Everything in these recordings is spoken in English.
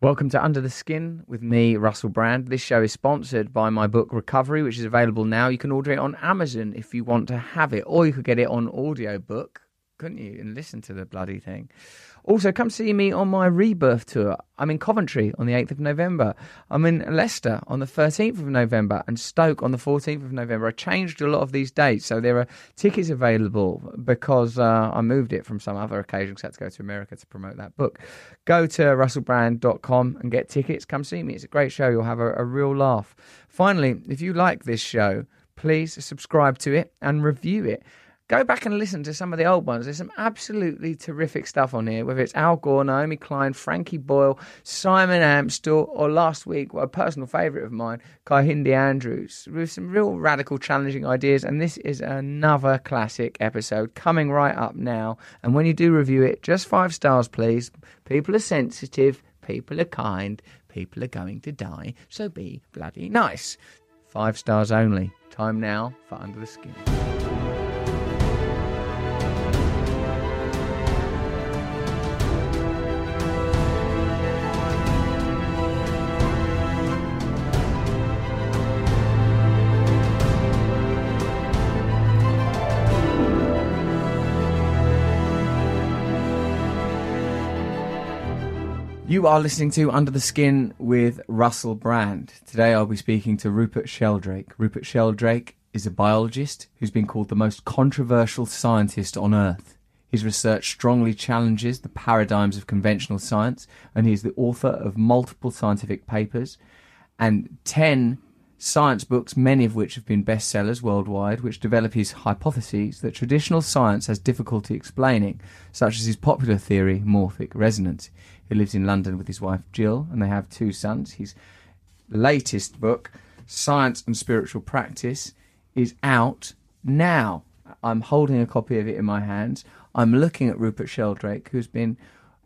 Welcome to Under the Skin with me, Russell Brand. This show is sponsored by my book Recovery, which is available now. You can order it on Amazon if you want to have it, or you could get it on audiobook, couldn't you? And listen to the bloody thing. Also, come see me on my rebirth tour. I'm in Coventry on the 8th of November. I'm in Leicester on the 13th of November and Stoke on the 14th of November. I changed a lot of these dates, so there are tickets available because uh, I moved it from some other occasion because I had to go to America to promote that book. Go to russellbrand.com and get tickets. Come see me. It's a great show. You'll have a, a real laugh. Finally, if you like this show, please subscribe to it and review it go back and listen to some of the old ones. There's some absolutely terrific stuff on here, whether it's Al Gore, Naomi Klein, Frankie Boyle, Simon Amstell, or last week, a personal favourite of mine, Kehinde Andrews, with some real radical, challenging ideas. And this is another classic episode coming right up now. And when you do review it, just five stars, please. People are sensitive, people are kind, people are going to die, so be bloody nice. Five stars only. Time now for Under the Skin. You are listening to Under the Skin with Russell Brand. Today I'll be speaking to Rupert Sheldrake. Rupert Sheldrake is a biologist who's been called the most controversial scientist on earth. His research strongly challenges the paradigms of conventional science, and he is the author of multiple scientific papers and 10 science books, many of which have been bestsellers worldwide, which develop his hypotheses that traditional science has difficulty explaining, such as his popular theory, morphic resonance who lives in London with his wife Jill, and they have two sons. His latest book, Science and Spiritual Practice, is out now. I'm holding a copy of it in my hands. I'm looking at Rupert Sheldrake, who's been.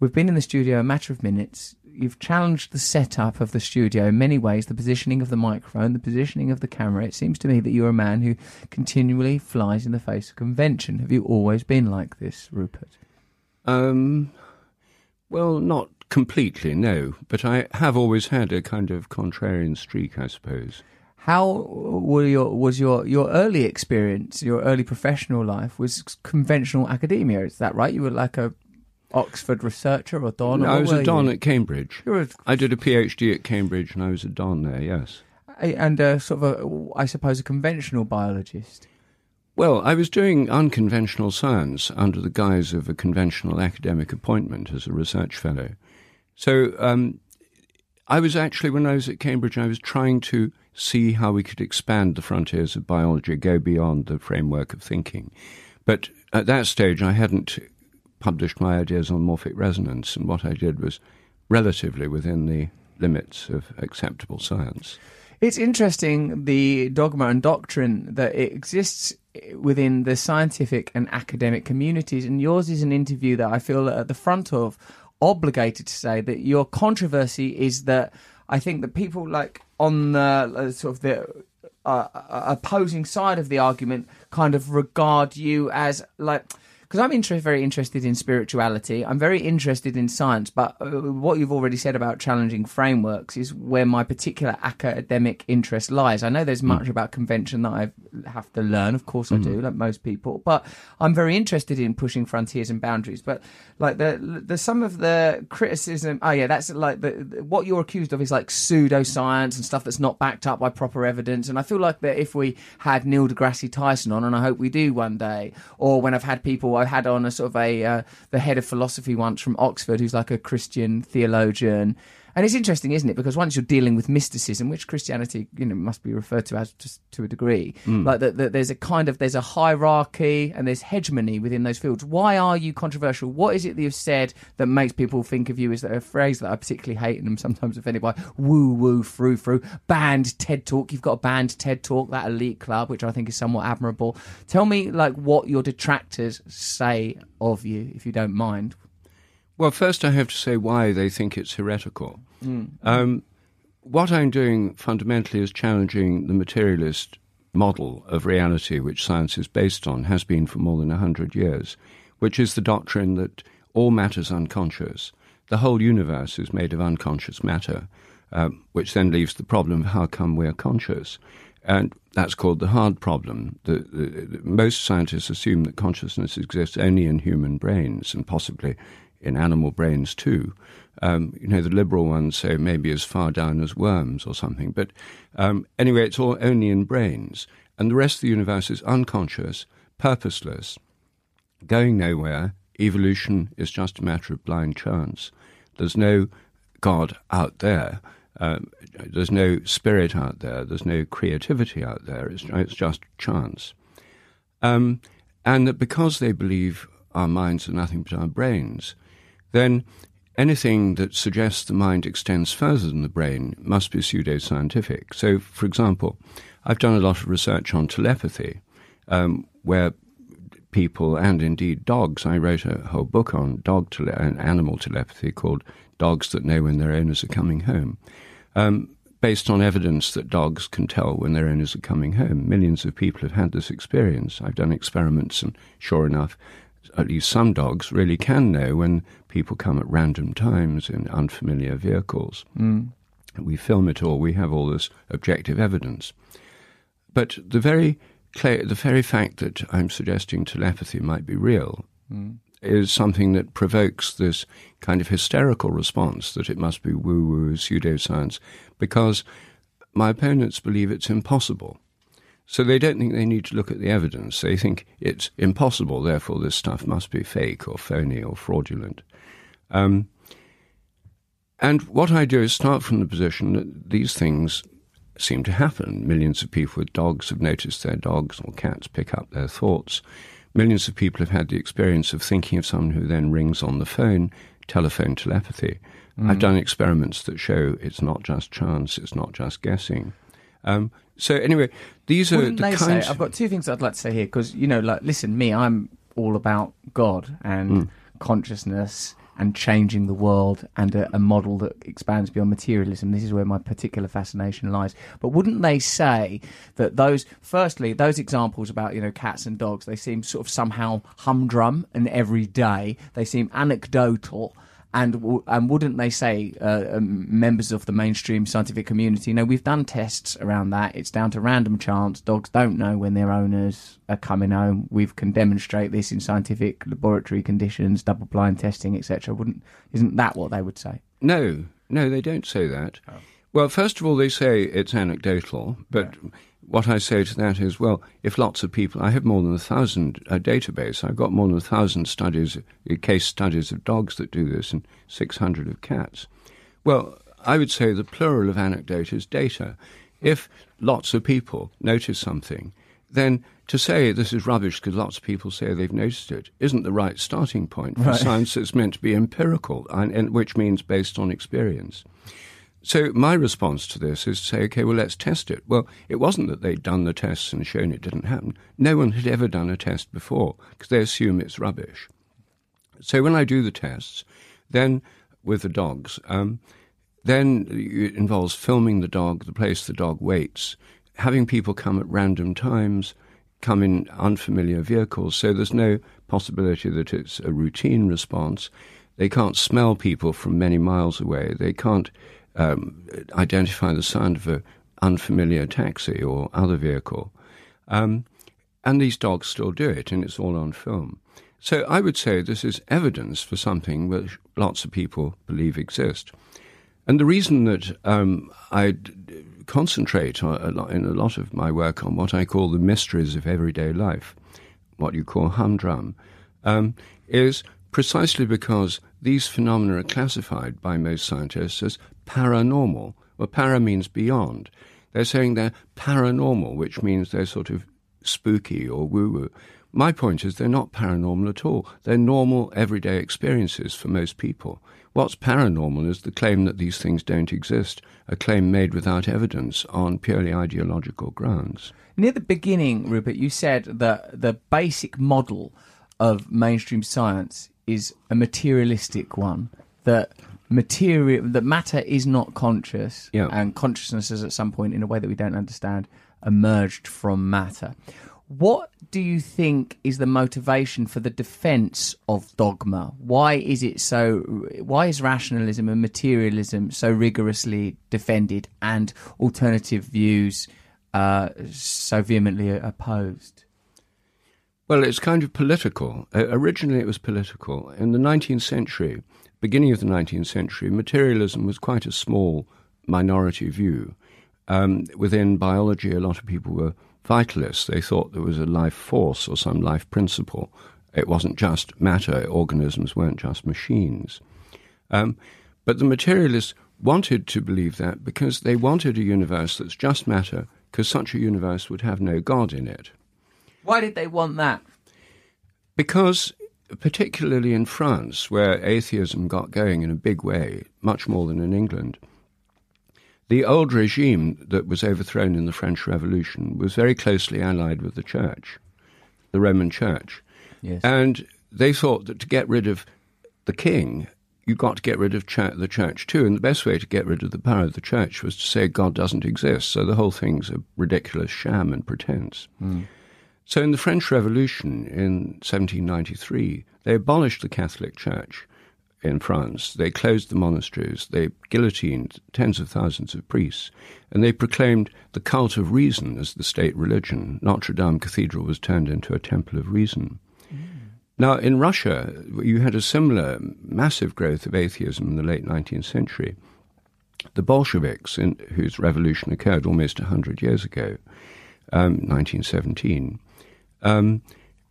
We've been in the studio a matter of minutes. You've challenged the setup of the studio in many ways, the positioning of the microphone, the positioning of the camera. It seems to me that you're a man who continually flies in the face of convention. Have you always been like this, Rupert? Um, well, not completely, no. But I have always had a kind of contrarian streak, I suppose. How were your was your your early experience, your early professional life was conventional academia? Is that right? You were like a Oxford researcher or don? No, or I was a don you? at Cambridge. A, I did a PhD at Cambridge, and I was a don there. Yes. and a, sort of a, I suppose, a conventional biologist. Well, I was doing unconventional science under the guise of a conventional academic appointment as a research fellow. So um, I was actually, when I was at Cambridge, I was trying to see how we could expand the frontiers of biology, go beyond the framework of thinking. But at that stage, I hadn't published my ideas on morphic resonance, and what I did was relatively within the limits of acceptable science. It's interesting the dogma and doctrine that it exists within the scientific and academic communities, and yours is an interview that I feel at the front of, obligated to say that your controversy is that I think that people like on the uh, sort of the uh, uh opposing side of the argument kind of regard you as like because I'm inter- very interested in spirituality. I'm very interested in science, but uh, what you've already said about challenging frameworks is where my particular academic interest lies. I know there's much mm. about convention that I have to learn. Of course, I mm. do, like most people. But I'm very interested in pushing frontiers and boundaries. But like the the some of the criticism, oh yeah, that's like the what you're accused of is like pseudoscience and stuff that's not backed up by proper evidence. And I feel like that if we had Neil deGrasse Tyson on, and I hope we do one day, or when I've had people I had on a sort of a uh, the head of philosophy once from Oxford, who's like a Christian theologian, and it's interesting, isn't it? Because once you're dealing with mysticism, which Christianity, you know, must be referred to as just to a degree, mm. like that, that there's a kind of there's a hierarchy and there's hegemony within those fields. Why are you controversial? What is it that you've said that makes people think of you as that? a phrase that I particularly hate and I'm sometimes offended by? Woo woo frou frou banned TED talk. You've got a banned TED talk, that elite club, which I think is somewhat admirable. Tell me like what your detractors say of you, if you don't mind. Well, first I have to say why they think it's heretical. Mm. Um, what I'm doing fundamentally is challenging the materialist model of reality which science is based on, has been for more than 100 years, which is the doctrine that all matter is unconscious, the whole universe is made of unconscious matter, um, which then leaves the problem of how come we're conscious. And that's called the hard problem. The, the, the, most scientists assume that consciousness exists only in human brains and possibly in animal brains too. Um, you know, the liberal ones say maybe as far down as worms or something. But um, anyway, it's all only in brains. And the rest of the universe is unconscious, purposeless, going nowhere. Evolution is just a matter of blind chance. There's no God out there. Um, there's no spirit out there. There's no creativity out there. It's, it's just chance. Um, and that because they believe our minds are nothing but our brains, then anything that suggests the mind extends further than the brain must be pseudoscientific. So, for example, I've done a lot of research on telepathy, um, where people and indeed dogs. I wrote a whole book on dog tele- animal telepathy called "Dogs That Know When Their Owners Are Coming Home," um, based on evidence that dogs can tell when their owners are coming home. Millions of people have had this experience. I've done experiments, and sure enough, at least some dogs really can know when people come at random times in unfamiliar vehicles. Mm. We film it all. We have all this objective evidence. But the very the very fact that I'm suggesting telepathy might be real mm. is something that provokes this kind of hysterical response that it must be woo woo pseudoscience because my opponents believe it's impossible. So they don't think they need to look at the evidence. They think it's impossible, therefore, this stuff must be fake or phony or fraudulent. Um, and what I do is start from the position that these things seem to happen. Millions of people with dogs have noticed their dogs or cats pick up their thoughts. Millions of people have had the experience of thinking of someone who then rings on the phone, telephone telepathy. Mm. I've done experiments that show it's not just chance, it's not just guessing. Um, so anyway, these are Wouldn't the they kinds. Say, I've got two things I'd like to say here because you know, like, listen, me, I'm all about God and mm. consciousness and changing the world and a, a, model that expands beyond materialism. This is where my particular fascination lies. But wouldn't they say that those, firstly, those examples about, you know, cats and dogs, they seem sort of somehow humdrum and everyday. They seem anecdotal and and wouldn't they say uh, um, members of the mainstream scientific community? You know, we've done tests around that. It's down to random chance. Dogs don't know when their owners are coming home. We can demonstrate this in scientific laboratory conditions, double blind testing, etc. Wouldn't isn't that what they would say? No, no, they don't say that. Oh. Well, first of all, they say it's anecdotal, but. Yeah what I say to that is, well, if lots of people, I have more than a thousand a database. I've got more than a thousand studies, uh, case studies of dogs that do this, and six hundred of cats. Well, I would say the plural of anecdote is data. If lots of people notice something, then to say this is rubbish because lots of people say they've noticed it isn't the right starting point for right. science that's meant to be empirical, and, and which means based on experience. So my response to this is to say, okay, well, let's test it. Well, it wasn't that they'd done the tests and shown it didn't happen. No one had ever done a test before because they assume it's rubbish. So when I do the tests, then with the dogs, um, then it involves filming the dog, the place the dog waits, having people come at random times, come in unfamiliar vehicles, so there's no possibility that it's a routine response. They can't smell people from many miles away. They can't um, identify the sound of an unfamiliar taxi or other vehicle. Um, and these dogs still do it, and it's all on film. So I would say this is evidence for something which lots of people believe exist. And the reason that um, I concentrate a lot, in a lot of my work on what I call the mysteries of everyday life, what you call humdrum, um, is precisely because these phenomena are classified by most scientists as paranormal. Well, para means beyond. They're saying they're paranormal, which means they're sort of spooky or woo woo. My point is they're not paranormal at all. They're normal, everyday experiences for most people. What's paranormal is the claim that these things don't exist, a claim made without evidence on purely ideological grounds. Near the beginning, Rupert, you said that the basic model of mainstream science is a materialistic one, that material that matter is not conscious yeah. and consciousness is at some point in a way that we don't understand emerged from matter What do you think is the motivation for the defense of dogma? Why is it so? Why is rationalism and materialism so rigorously defended and alternative views uh, so vehemently opposed? Well, it's kind of political. Uh, originally, it was political. In the 19th century, beginning of the 19th century, materialism was quite a small minority view. Um, within biology, a lot of people were vitalists. They thought there was a life force or some life principle. It wasn't just matter, organisms weren't just machines. Um, but the materialists wanted to believe that because they wanted a universe that's just matter, because such a universe would have no God in it. Why did they want that? Because, particularly in France, where atheism got going in a big way, much more than in England, the old regime that was overthrown in the French Revolution was very closely allied with the church, the Roman Church. Yes. And they thought that to get rid of the king, you got to get rid of ch- the church too. And the best way to get rid of the power of the church was to say God doesn't exist. So the whole thing's a ridiculous sham and pretense. Mm. So in the French Revolution in 1793, they abolished the Catholic Church in France. They closed the monasteries, they guillotined tens of thousands of priests, and they proclaimed the cult of reason as the state religion. Notre Dame Cathedral was turned into a temple of reason. Now, in Russia, you had a similar massive growth of atheism in the late 19th century. The Bolsheviks, in, whose revolution occurred almost 100 years ago, um, 1917, um,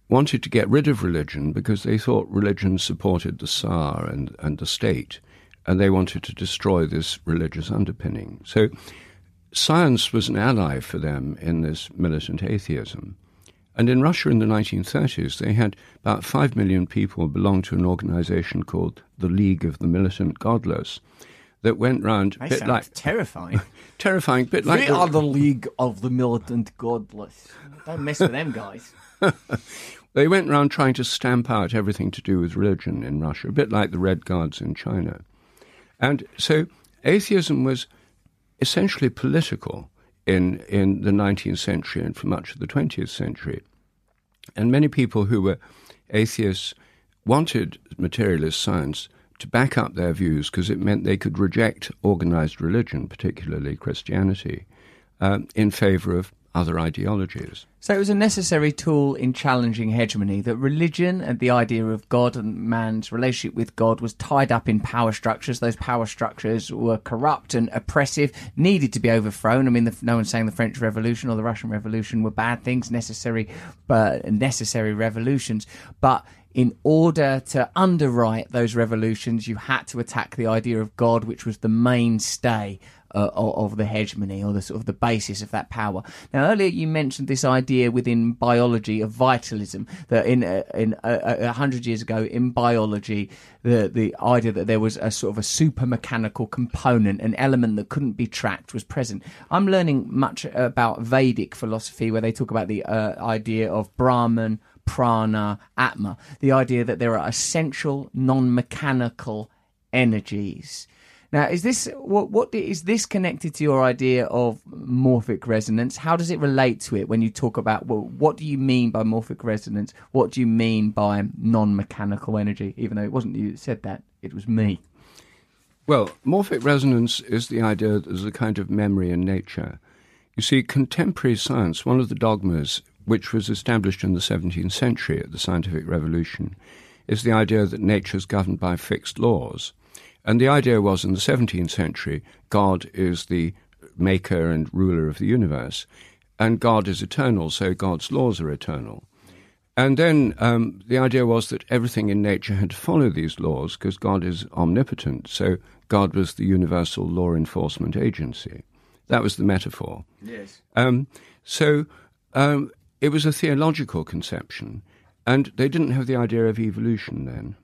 wanted to get rid of religion because they thought religion supported the Tsar and, and the state, and they wanted to destroy this religious underpinning. So science was an ally for them in this militant atheism. And in Russia in the 1930s, they had about 5 million people belong to an organization called the League of the Militant Godless that went round That bit like terrifying. terrifying, bit like we are the League of the Militant Godless. Don't mess with them guys. They went round trying to stamp out everything to do with religion in Russia, a bit like the Red Guards in China. And so atheism was essentially political in, in the 19th century and for much of the 20th century. And many people who were atheists wanted materialist science to back up their views because it meant they could reject organized religion, particularly Christianity, um, in favor of other ideologies. So it was a necessary tool in challenging hegemony that religion and the idea of God and man's relationship with God was tied up in power structures. Those power structures were corrupt and oppressive, needed to be overthrown. I mean, the, no one's saying the French Revolution or the Russian Revolution were bad things, necessary, but necessary revolutions. But in order to underwrite those revolutions, you had to attack the idea of God, which was the mainstay uh, of, the hegemony or the sort of the basis of that power. Now, earlier you mentioned this idea within biology of vitalism that in uh, in uh, a hundred years ago in biology, the the idea that there was a sort of a super mechanical component, an element that couldn't be tracked, was present. I'm learning much about Vedic philosophy where they talk about the uh, idea of Brahman, prana, atma, the idea that there are essential non-mechanical energies. Now, is this what? What is this connected to your idea of morphic resonance? How does it relate to it when you talk about well, what do you mean by morphic resonance? What do you mean by non-mechanical energy? Even though it wasn't you that said that, it was me. Well, morphic resonance is the idea that there's a kind of memory in nature. You see, contemporary science, one of the dogmas which was established in the 17th century at the scientific revolution, is the idea that nature is governed by fixed laws. And the idea was in the 17th century, God is the maker and ruler of the universe, and God is eternal, so God's laws are eternal. And then um, the idea was that everything in nature had to follow these laws because God is omnipotent, so God was the universal law enforcement agency. That was the metaphor. Yes. Um, so um, it was a theological conception, and they didn't have the idea of evolution then.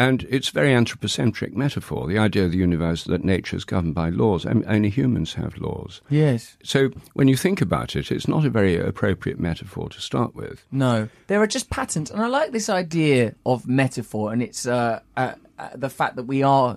And it's a very anthropocentric metaphor, the idea of the universe that nature is governed by laws. I mean, only humans have laws. Yes. So when you think about it, it's not a very appropriate metaphor to start with. No, there are just patterns, and I like this idea of metaphor, and it's uh, uh, uh, the fact that we are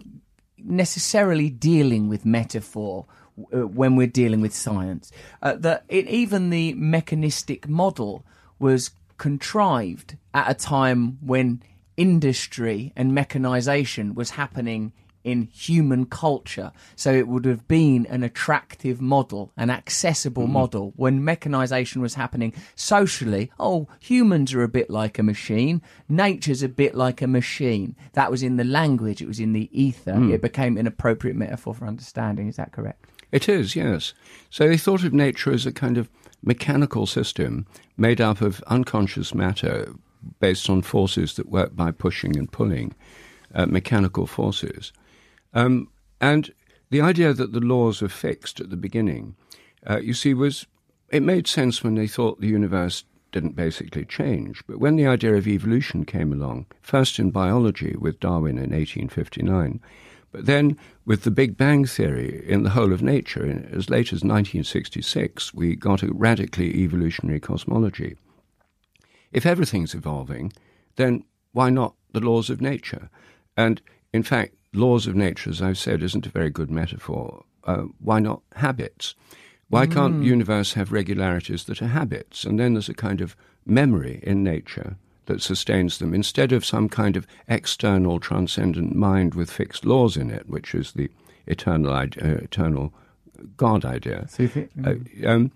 necessarily dealing with metaphor when we're dealing with science. Uh, that it, even the mechanistic model was contrived at a time when industry and mechanization was happening in human culture. So it would have been an attractive model, an accessible mm model when mechanization was happening socially. Oh, humans are a bit like a machine. Nature's a bit like a machine. That was in the language. It was in the ether. Mm. It became an appropriate metaphor for understanding. Is that correct? It is, yes. So they thought of nature as a kind of mechanical system made up of unconscious matter based on forces that work by pushing and pulling, uh, mechanical forces. Um, and the idea that the laws were fixed at the beginning, uh, you see, was it made sense when they thought the universe didn't basically change. But when the idea of evolution came along, first in biology with Darwin in 1859, but then with the Big Bang theory in the whole of nature, as late as 1966, we got a radically evolutionary cosmology. If everything's evolving, then why not the laws of nature? And in fact, laws of nature, as I've said, isn't a very good metaphor. Uh, why not habits? Why can't the mm. universe have regularities that are habits? And then there's a kind of memory in nature that sustains them instead of some kind of external transcendent mind with fixed laws in it, which is the eternal, uh, eternal God idea. Mm. Uh, um,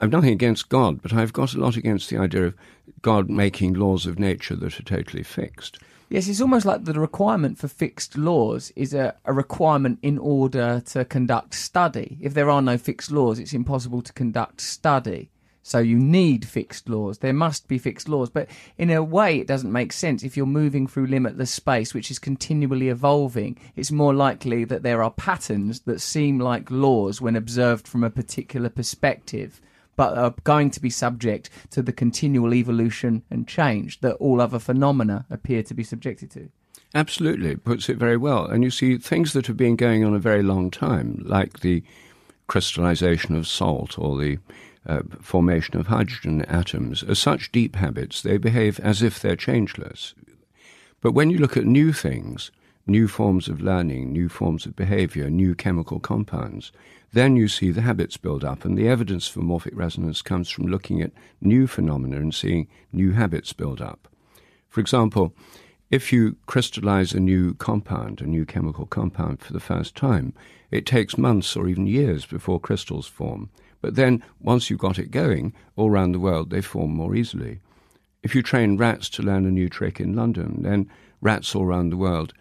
I've nothing against God, but I've got a lot against the idea of God making laws of nature that are totally fixed. Yes, it's almost like the requirement for fixed laws is a, a, requirement in order to conduct study. If there are no fixed laws, it's impossible to conduct study. So you need fixed laws. There must be fixed laws. But in a way, it doesn't make sense. If you're moving through limitless space, which is continually evolving, it's more likely that there are patterns that seem like laws when observed from a particular perspective but are going to be subject to the continual evolution and change that all other phenomena appear to be subjected to. Absolutely, puts it very well. And you see things that have been going on a very long time, like the crystallization of salt or the uh, formation of hydrogen atoms, are such deep habits, they behave as if they're changeless. But when you look at new things, new forms of learning, new forms of behavior, new chemical compounds, then you see the habits build up, and the evidence for morphic resonance comes from looking at new phenomena and seeing new habits build up. For example, if you crystallize a new compound, a new chemical compound for the first time, it takes months or even years before crystals form. But then, once you've got it going, all around the world they form more easily. If you train rats to learn a new trick in London, then rats all around the world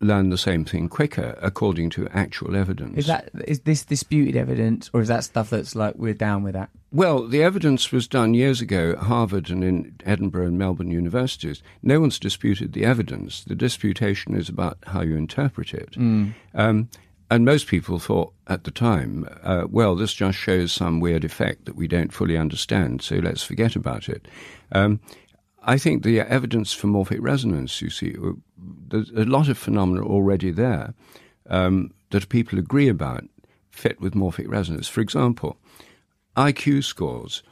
learn the same thing quicker according to actual evidence. Is that is this disputed evidence or is that stuff that's like we're down with that? Well, the evidence was done years ago at Harvard and in Edinburgh and Melbourne universities. No one's disputed the evidence. The disputation is about how you interpret it. Mm. Um, and most people thought at the time, uh, well, this just shows some weird effect that we don't fully understand, so let's forget about it. Um, I think the evidence for morphic resonance, you see, uh, there's a lot of phenomena already there um, that people agree about fit with morphic resonance. For example, IQ scores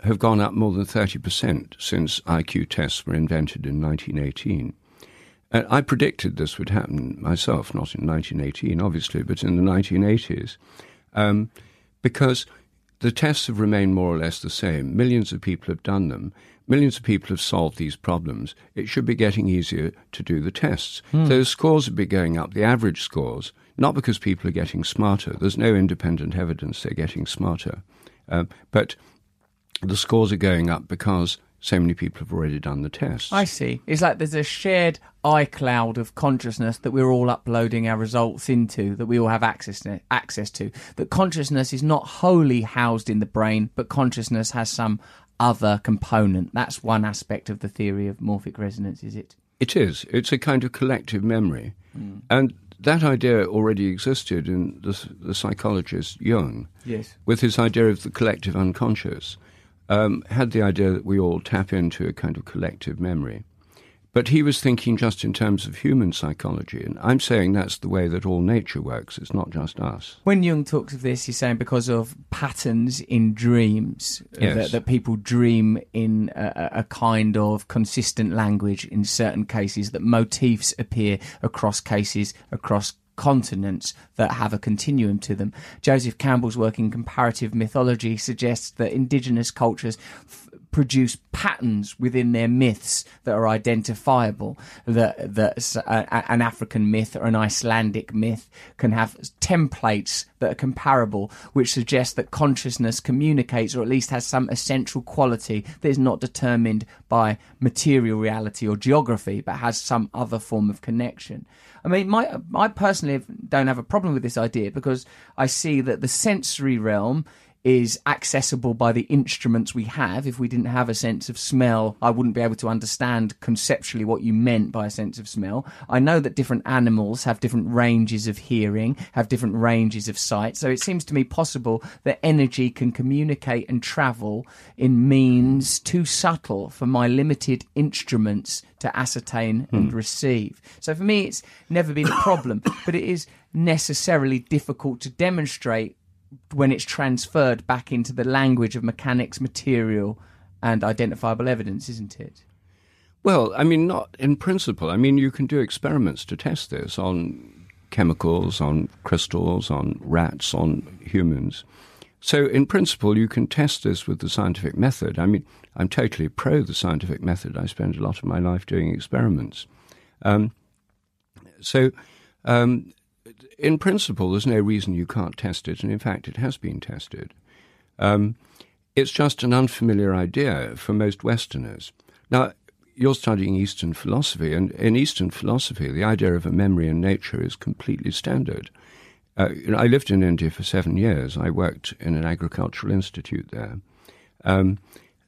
have gone up more than 30% since IQ tests were invented in 1918. And I predicted this would happen myself, not in 1918, obviously, but in the 1980s, um, because the tests have remained more or less the same. Millions of people have done them. Millions of people have solved these problems. It should be getting easier to do the tests. Mm. So the scores would be going up, the average scores, not because people are getting smarter. There's no independent evidence they're getting smarter. Uh, but the scores are going up because so many people have already done the test. I see. It's like there's a shared iCloud of consciousness that we're all uploading our results into, that we all have access to, access to. That consciousness is not wholly housed in the brain, but consciousness has some other component. That's one aspect of the theory of morphic resonance, is it? It is. It's a kind of collective memory. Mm. And that idea already existed in the, the psychologist Jung. Yes. With his idea of the collective unconscious um, had the idea that we all tap into a kind of collective memory. But he was thinking just in terms of human psychology, and I'm saying that's the way that all nature works. It's not just us. When Jung talks of this, he's saying because of patterns in dreams, yes. that, that, people dream in a, a, kind of consistent language in certain cases, that motifs appear across cases, across continents that have a continuum to them. Joseph Campbell's work in comparative mythology suggests that indigenous cultures f- produce patterns within their myths that are identifiable. That, that an African myth or an Icelandic myth can have templates that are comparable, which suggests that consciousness communicates or at least has some essential quality that is not determined by material reality or geography, but has some other form of connection. I mean, my, I personally don't have a problem with this idea because I see that the sensory realm is accessible by the instruments we have. If we didn't have a sense of smell, I wouldn't be able to understand conceptually what you meant by a sense of smell. I know that different animals have different ranges of hearing, have different ranges of sight. So it seems to me possible that energy can communicate and travel in means too subtle for my limited instruments to ascertain and hmm. receive. So for me, it's never been a problem, but it is necessarily difficult to demonstrate when it's transferred back into the language of mechanics, material, and identifiable evidence, isn't it? Well, I mean, not in principle. I mean, you can do experiments to test this on chemicals, on crystals, on rats, on humans. So, in principle, you can test this with the scientific method. I mean, I'm totally pro the scientific method. I spend a lot of my life doing experiments. Um, so, um, in principle, there's no reason you can't test it, and in fact, it has been tested. Um, it's just an unfamiliar idea for most Westerners. Now, you're studying Eastern philosophy, and in Eastern philosophy, the idea of a memory in nature is completely standard. Uh, I lived in India for seven years. I worked in an agricultural institute there, um,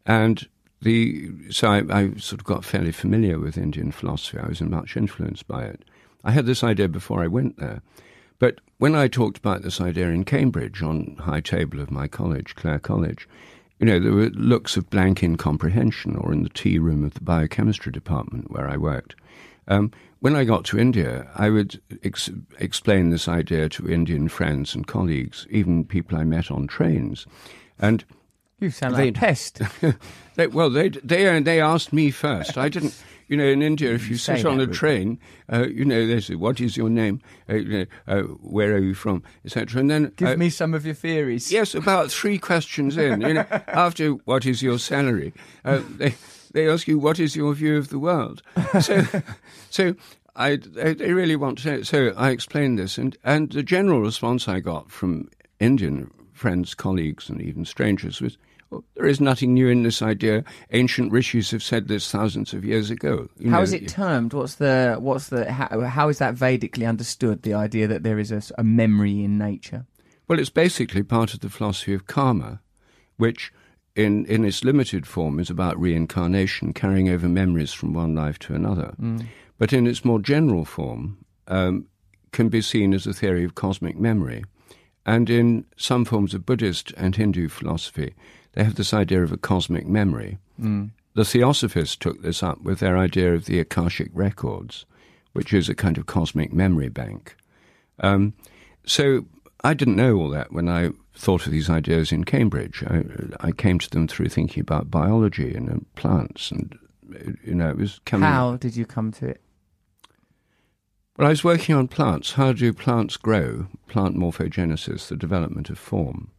and the so I, I, sort of got fairly familiar with Indian philosophy. I was much influenced by it. I had this idea before I went there, but when I talked about this idea in Cambridge on high table of my college, Clare College, you know, there were looks of blank incomprehension, or in the tea room of the biochemistry department where I worked. Um, when I got to India, I would ex- explain this idea to Indian friends and colleagues, even people I met on trains, and you sound like a pest. they, well, they they they asked me first. I didn't you know, in India, if you, you sit on a train, uh, you know, they say, "What is your name? Uh, you know, uh, where are you from?" etc. And then give uh, me some of your theories. Yes, about three questions in, you know, after what is your salary, uh, they they ask you what is your view of the world. So, so I they, really want to. So I explained this, and and the general response I got from Indian friends, colleagues, and even strangers was there is nothing new in this idea. Ancient rishis have said this thousands of years ago. You how know, is it termed? What's the what's the how, how is that Vedically understood? The idea that there is a, a memory in nature. Well, it's basically part of the philosophy of karma, which in, in its limited form is about reincarnation, carrying over memories from one life to another. Mm. But in its more general form, um, can be seen as a theory of cosmic memory. And in some forms of Buddhist and Hindu philosophy, they have this idea of a cosmic memory. Mm. The Theosophists took this up with their idea of the Akashic records, which is a kind of cosmic memory bank. Um, so I didn't know all that when I thought of these ideas in Cambridge. I, I came to them through thinking about biology and uh, plants, and you know, it was coming. How did you come to it? Well, I was working on plants. How do plants grow? Plant morphogenesis, the development of form.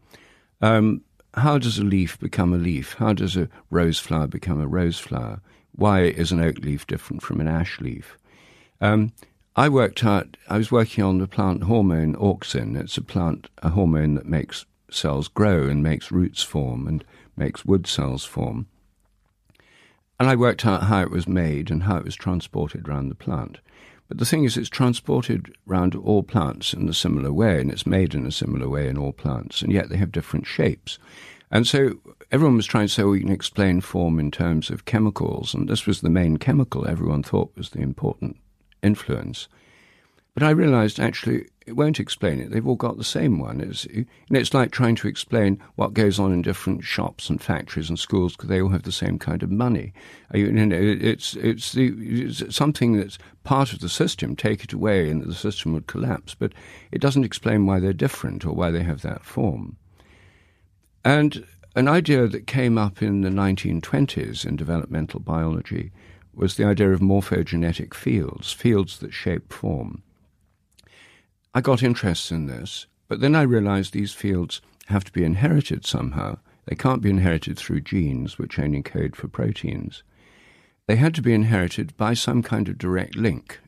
Um, how does a leaf become a leaf? How does a rose flower become a rose flower? Why is an oak leaf different from an ash leaf? Um, I worked out, I was working on the plant hormone auxin. It's a plant, a hormone that makes cells grow and makes roots form and makes wood cells form. And I worked out how it was made and how it was transported around the plant. But the thing is, it's transported around all plants in a similar way, and it's made in a similar way in all plants, and yet they have different shapes. And so everyone was trying to say, well, you can explain form in terms of chemicals, and this was the main chemical everyone thought was the important influence. But I realized actually it won't explain it. They've all got the same one. It's, it's like trying to explain what goes on in different shops and factories and schools because they all have the same kind of money. You know, it's, it's, the, it's something that's part of the system. Take it away and the system would collapse. But it doesn't explain why they're different or why they have that form. And an idea that came up in the 1920s in developmental biology was the idea of morphogenetic fields, fields that shape form. I got interested in this, but then I realized these fields have to be inherited somehow. They can't be inherited through genes, which only code for proteins. They had to be inherited by some kind of direct link.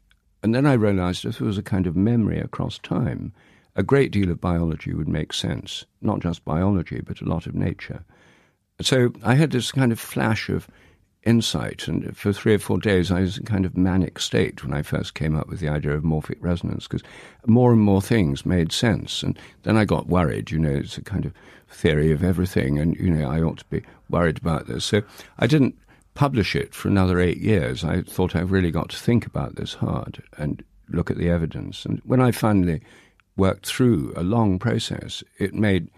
And then I realized if there was a kind of memory across time, a great deal of biology would make sense. Not just biology, but a lot of nature. So I had this kind of flash of insight, and for three or four days I was in kind of manic state when I first came up with the idea of morphic resonance, because more and more things made sense. And then I got worried, you know, it's a kind of theory of everything, and, you know, I ought to be worried about this. So I didn't publish it for another eight years. I thought I've really got to think about this hard and look at the evidence. And when I finally worked through a long process, it made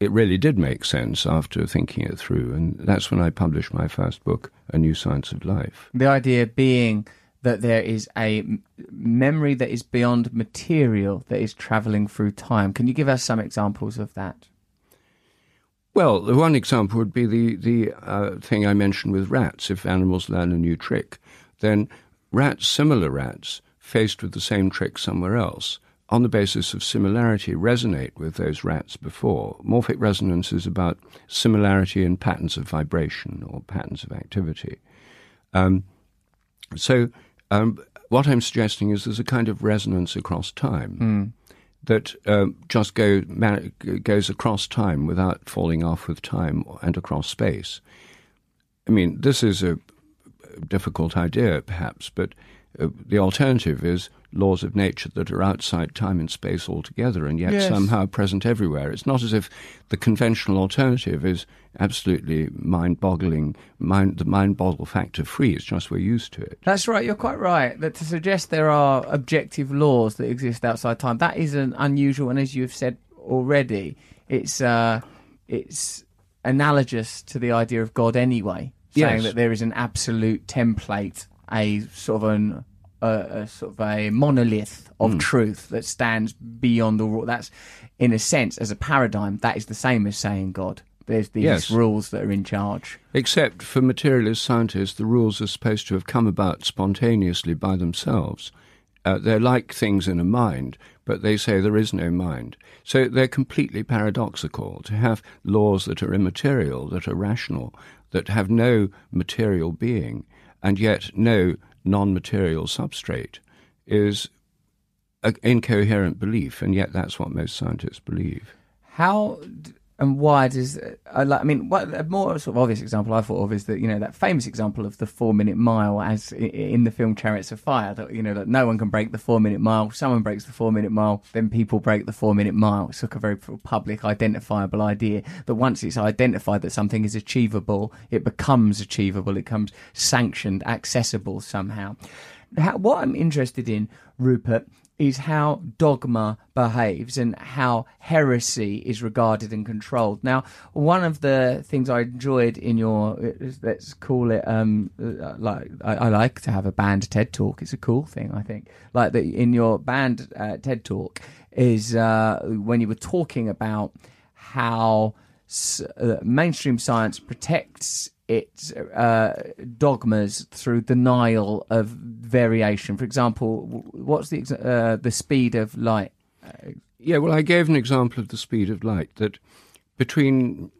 it really did make sense after thinking it through. And that's when I published my first book, A New Science of Life. The idea being that there is a memory that is beyond material that is traveling through time. Can you give us some examples of that? Well, the one example would be the, the uh, thing I mentioned with rats. If animals learn a new trick, then rats, similar rats, faced with the same trick somewhere else, on the basis of similarity, resonate with those rats before. Morphic resonance is about similarity in patterns of vibration or patterns of activity. Um, so, um, what I'm suggesting is there's a kind of resonance across time mm. that um, just go, man, goes across time without falling off with time and across space. I mean, this is a difficult idea, perhaps, but uh, the alternative is laws of nature that are outside time and space altogether and yet yes. somehow present everywhere. It's not as if the conventional alternative is absolutely mind-boggling, mind, the mind-boggle factor free. It's just we're used to it. That's right. You're quite right. That to suggest there are objective laws that exist outside time that is an unusual, and as you've said already, it's uh, it's analogous to the idea of God anyway, saying yes. that there is an absolute template a sort of an a, a sort of a monolith of mm. truth that stands beyond all. That's in a sense as a paradigm. That is the same as saying God. There's these yes. rules that are in charge. Except for materialist scientists, the rules are supposed to have come about spontaneously by themselves. Uh, they're like things in a mind, but they say there is no mind. So they're completely paradoxical to have laws that are immaterial, that are rational, that have no material being and yet no non material substrate is an incoherent belief, and yet that's what most scientists believe. How and why does I like? I mean, what a more sort of obvious example I thought of is that you know that famous example of the four minute mile, as in the film Chariots of Fire. That you know that no one can break the four minute mile. Someone breaks the four minute mile, then people break the four minute mile. It's like a very public, identifiable idea that once it's identified that something is achievable, it becomes achievable. It becomes sanctioned, accessible somehow. How, what I'm interested in, Rupert, is how dogma behaves and how heresy is regarded and controlled. Now, one of the things I enjoyed in your let's call it um, like I, I, like to have a banned TED talk. It's a cool thing, I think. Like that in your banned uh, TED talk is uh, when you were talking about how uh, mainstream science protects its uh, dogmas through denial of variation. For example, what's the uh, the speed of light? Yeah, well, I gave an example of the speed of light that between.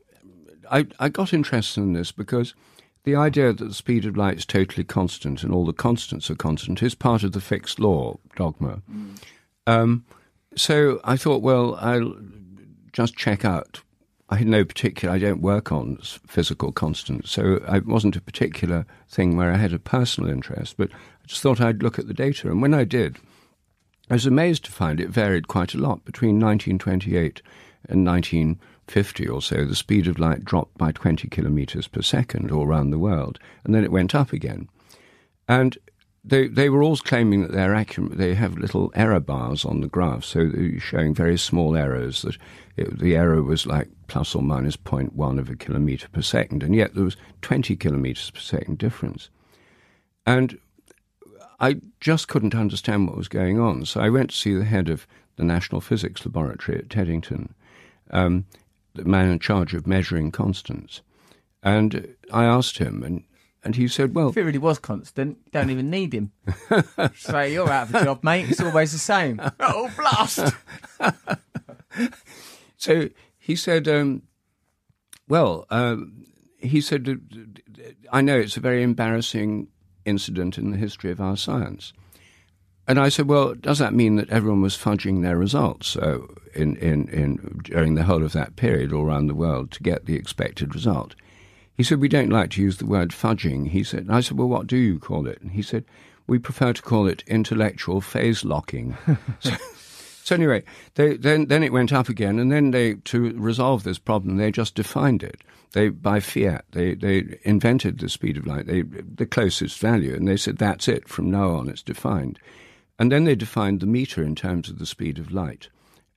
I, I got interested in this because the idea that the speed of light is totally constant and all the constants are constant is part of the fixed law dogma. Mm. Um, so I thought, well, I'll just check out I had no particular, I don't work on physical constants, so it wasn't a particular thing where I had a personal interest, but I just thought I'd look at the data. And when I did, I was amazed to find it varied quite a lot. Between 1928 and 1950 or so, the speed of light dropped by 20 kilometres per second all around the world, and then it went up again. And they they were all claiming that they're accurate. They have little error bars on the graph, so they're showing very small errors. That it, the error was like plus or minus 0.1 of a kilometre per second, and yet there was 20 kilometres per second difference. And I just couldn't understand what was going on. So I went to see the head of the National Physics Laboratory at Teddington, um, the man in charge of measuring constants. And I asked him, and And he said, well, If it really was constant, you don't even need him. so you're out of a job, mate. It's always the same. Oh, blast! so he said, um, well, um, he said, I know it's a very embarrassing incident in the history of our science. And I said, well, does that mean that everyone was fudging their results uh, in, in, in, during the whole of that period all around the world to get the expected result? He said, we don't like to use the word fudging. He said, I said, well, what do you call it? And he said, we prefer to call it intellectual phase locking. so, so, anyway, they, then, then it went up again, and then they, to resolve this problem, they just defined it. They, by fiat, they, they invented the speed of light, they, the closest value, and they said, that's it, from now on it's defined. And then they defined the meter in terms of the speed of light,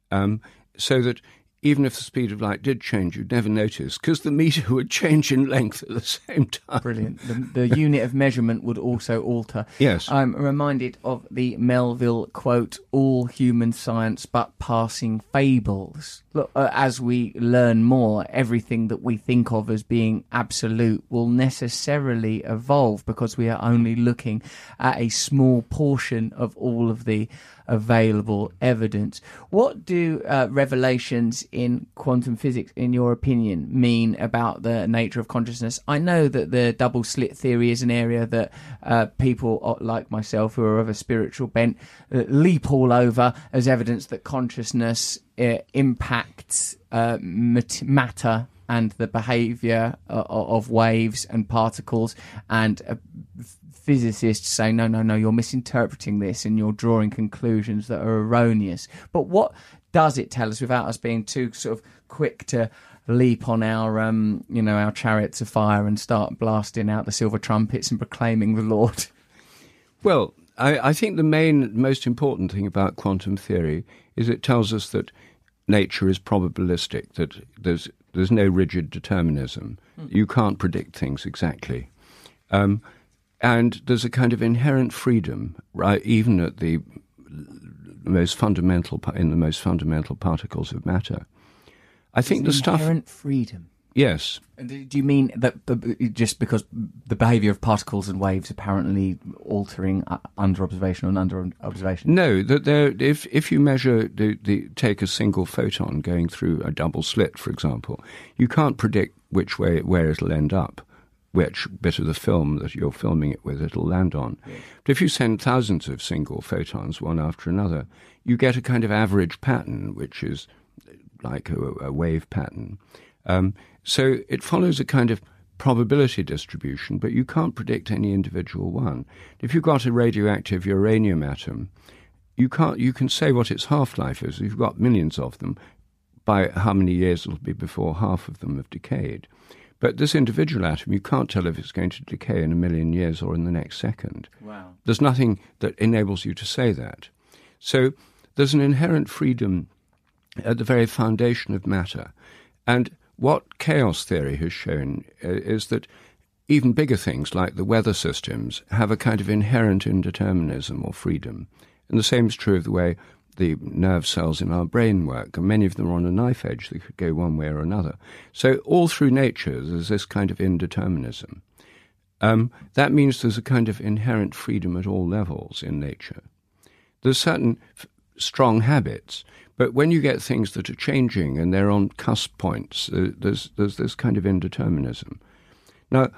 um, so that even if the speed of light did change, you'd never notice because the meter would change in length at the same time. Brilliant. The, the unit of measurement would also alter. Yes. I'm reminded of the Melville quote all human science but passing fables. Look, uh, as we learn more, everything that we think of as being absolute will necessarily evolve because we are only looking at a small portion of all of the available evidence. What do uh, revelations in quantum physics, in your opinion, mean about the nature of consciousness? I know that the double slit theory is an area that uh, people uh, like myself, who are of a spiritual bent, uh, leap all over as evidence that consciousness uh, impacts uh, mat- matter and the behavior of waves and particles and physicists say, no, no, no, you're misinterpreting this and you're drawing conclusions that are erroneous. But what does it tell us without us being too sort of quick to leap on our, um, you know, our chariots of fire and start blasting out the silver trumpets and proclaiming the Lord? Well, I, I think the main, most important thing about quantum theory is it tells us that nature is probabilistic, that there's there's no rigid determinism. Mm. You can't predict things exactly. Um, and there's a kind of inherent freedom, right, even at the most fundamental in the most fundamental particles of matter. I think the stuff inherent freedom. Yes. Do you mean that just because the behaviour of particles and waves apparently altering under observation and under observation? No, that there, if if you measure the, the take a single photon going through a double slit, for example, you can't predict which way where it'll end up which bit of the film that you're filming it with it'll land on. But if you send thousands of single photons one after another, you get a kind of average pattern, which is like a, a wave pattern. Um, so it follows a kind of probability distribution, but you can't predict any individual one. If you've got a radioactive uranium atom, you can't. You can say what its half life is. If you've got millions of them. By how many years it'll be before half of them have decayed. But this individual atom, you can't tell if it's going to decay in a million years or in the next second. Wow. There's nothing that enables you to say that. So there's an inherent freedom at the very foundation of matter. And what chaos theory has shown uh, is that even bigger things like the weather systems have a kind of inherent indeterminism or freedom. And the same is true of the way the nerve cells in our brain work, and many of them are on a knife edge. They could go one way or another. So, all through nature, there's this kind of indeterminism. Um, that means there's a kind of inherent freedom at all levels in nature. There's certain f- strong habits, but when you get things that are changing and they're on cusp points, uh, there's, there's this kind of indeterminism. Now,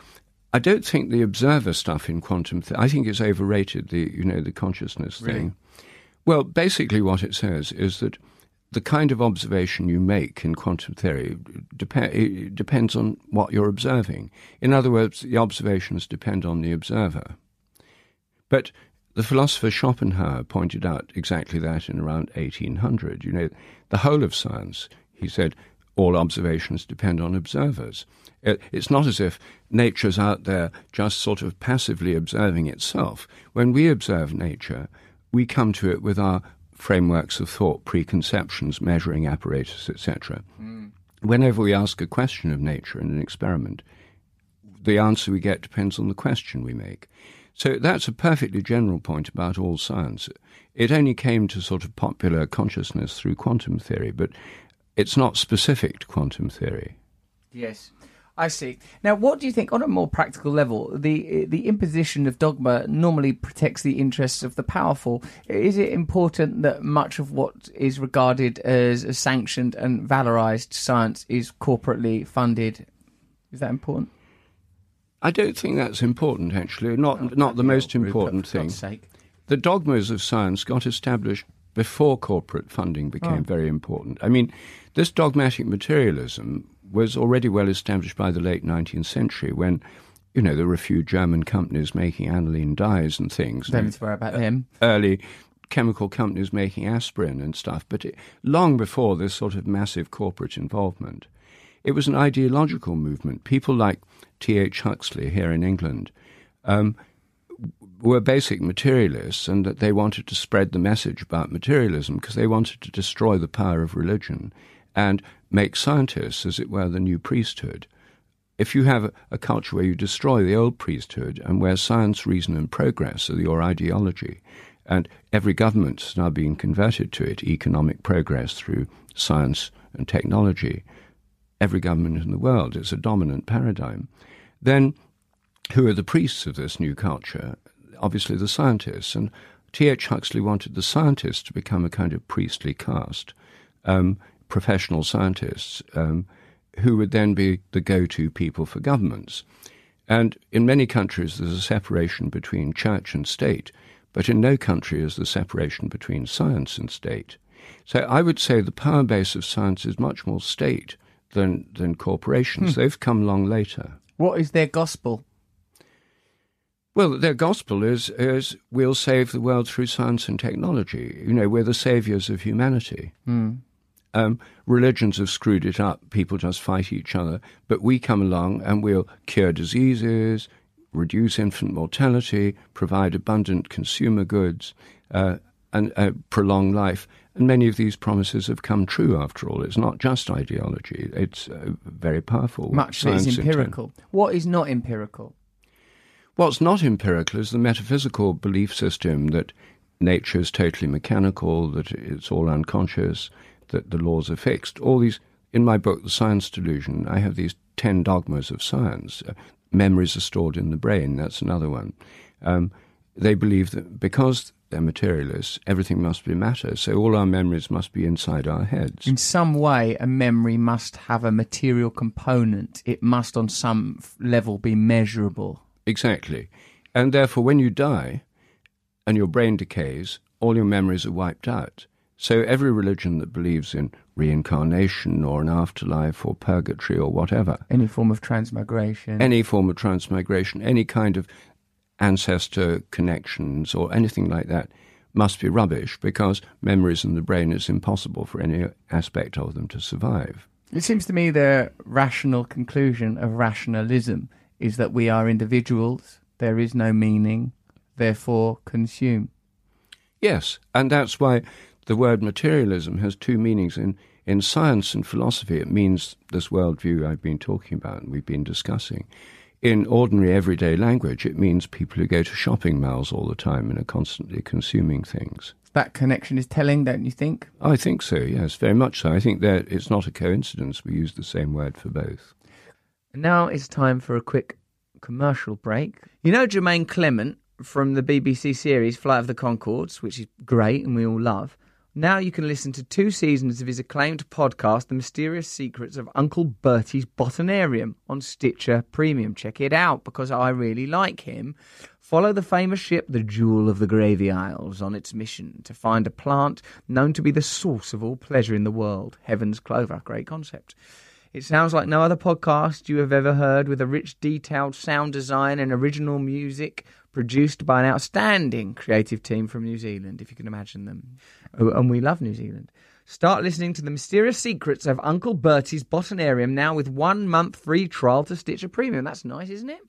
I don't think the observer stuff in quantum. Th- I think it's overrated. The you know the consciousness really? thing. Well, basically, what it says is that the kind of observation you make in quantum theory dep- depends on what you're observing. In other words, the observations depend on the observer. But the philosopher Schopenhauer pointed out exactly that in around 1800. You know, the whole of science, he said, all observations depend on observers. Uh, it's not as if nature's out there just sort of passively observing itself. When we observe nature, we come to it with our frameworks of thought, preconceptions, measuring apparatus, etc. Mm. Whenever we ask a question of nature in an experiment, the answer we get depends on the question we make. So that's a perfectly general point about all science. It only came to sort of popular consciousness through quantum theory, but it's not specific to quantum theory. Yes. I see. Now, what do you think, on a more practical level, the the imposition of dogma normally protects the interests of the powerful? Is it important that much of what is regarded as a sanctioned and valorized science is corporately funded? Is that important? I don't think that's important, actually. Not oh, not the most important thing. The dogmas of science got established before corporate funding became oh. very important. I mean, this dogmatic materialism was already well established by the late 19th century when, you know, there were a few German companies making aniline dyes and things. Don't worry about them. Early chemical companies making aspirin and stuff, but it, long before this sort of massive corporate involvement. It was an ideological movement. People like T.H. Huxley here in England um, were basic materialists and that they wanted to spread the message about materialism because they wanted to destroy the power of religion and make scientists, as it were, the new priesthood. If you have a, culture where you destroy the old priesthood and where science, reason, and progress are your ideology, and every government has now being converted to it, economic progress through science and technology, every government in the world, it's a dominant paradigm, then who are the priests of this new culture? Obviously, the scientists. And T.H. Huxley wanted the scientists to become a kind of priestly caste. Um, professional scientists um, who would then be the go to people for governments. And in many countries, there's a separation between church and state, but in no country is the separation between science and state. So I would say the power base of science is much more state than, than corporations. Hmm. They've come long later. What is their gospel? Well, their gospel is, is we'll save the world through science and technology. You know, we're the saviors of humanity. Hmm. Um, religions have screwed it up. People just fight each other. But we come along and we'll cure diseases, reduce infant mortality, provide abundant consumer goods, uh, and uh, prolong life. And many of these promises have come true after all. It's not just ideology, it's uh, very powerful. Much is empirical. What is not empirical? What's not empirical is the metaphysical belief system that nature is totally mechanical, that it's all unconscious, that the laws are fixed. All these, in my book, The Science Delusion, I have these 10 dogmas of science. Uh, memories are stored in the brain, that's another one. Um, they believe that because they're materialists, everything must be matter, so all our memories must be inside our heads. In some way, a memory must have a material component, it must, on some level, be measurable. Exactly. And therefore, when you die and your brain decays, all your memories are wiped out. So every religion that believes in reincarnation or an afterlife or purgatory or whatever. Any form of transmigration. Any form of transmigration, any kind of ancestor connections or anything like that must be rubbish because memories in the brain is impossible for any aspect of them to survive. It seems to me the rational conclusion of rationalism is that we are individuals, there is no meaning, therefore consume. Yes, and that's why the word materialism has two meanings. In, in science and philosophy, it means this worldview I've been talking about and we've been discussing. In ordinary everyday language, it means people who go to shopping malls all the time and are constantly consuming things. That connection is telling, don't you think? I think so, yes, very much so. I think that it's not a coincidence we use the same word for both. Now it's time for a quick commercial break. You know Jemaine Clement from the BBC series Flight of the Conchords, which is great and we all love. Now you can listen to two seasons of his acclaimed podcast, The Mysterious Secrets of Uncle Bertie's Botanarium, on Stitcher Premium. Check it out because I really like him. Follow the famous ship, the Jewel of the Gravy Isles, on its mission to find a plant known to be the source of all pleasure in the world. Heaven's Clover. Great concept. It sounds like no other podcast you have ever heard with a rich, detailed sound design and original music produced by an outstanding creative team from New Zealand, if you can imagine them. Oh, and we love New Zealand. Start listening to the mysterious secrets of Uncle Bertie's Botanarium now with one month free trial to Stitcher Premium. That's nice, isn't it?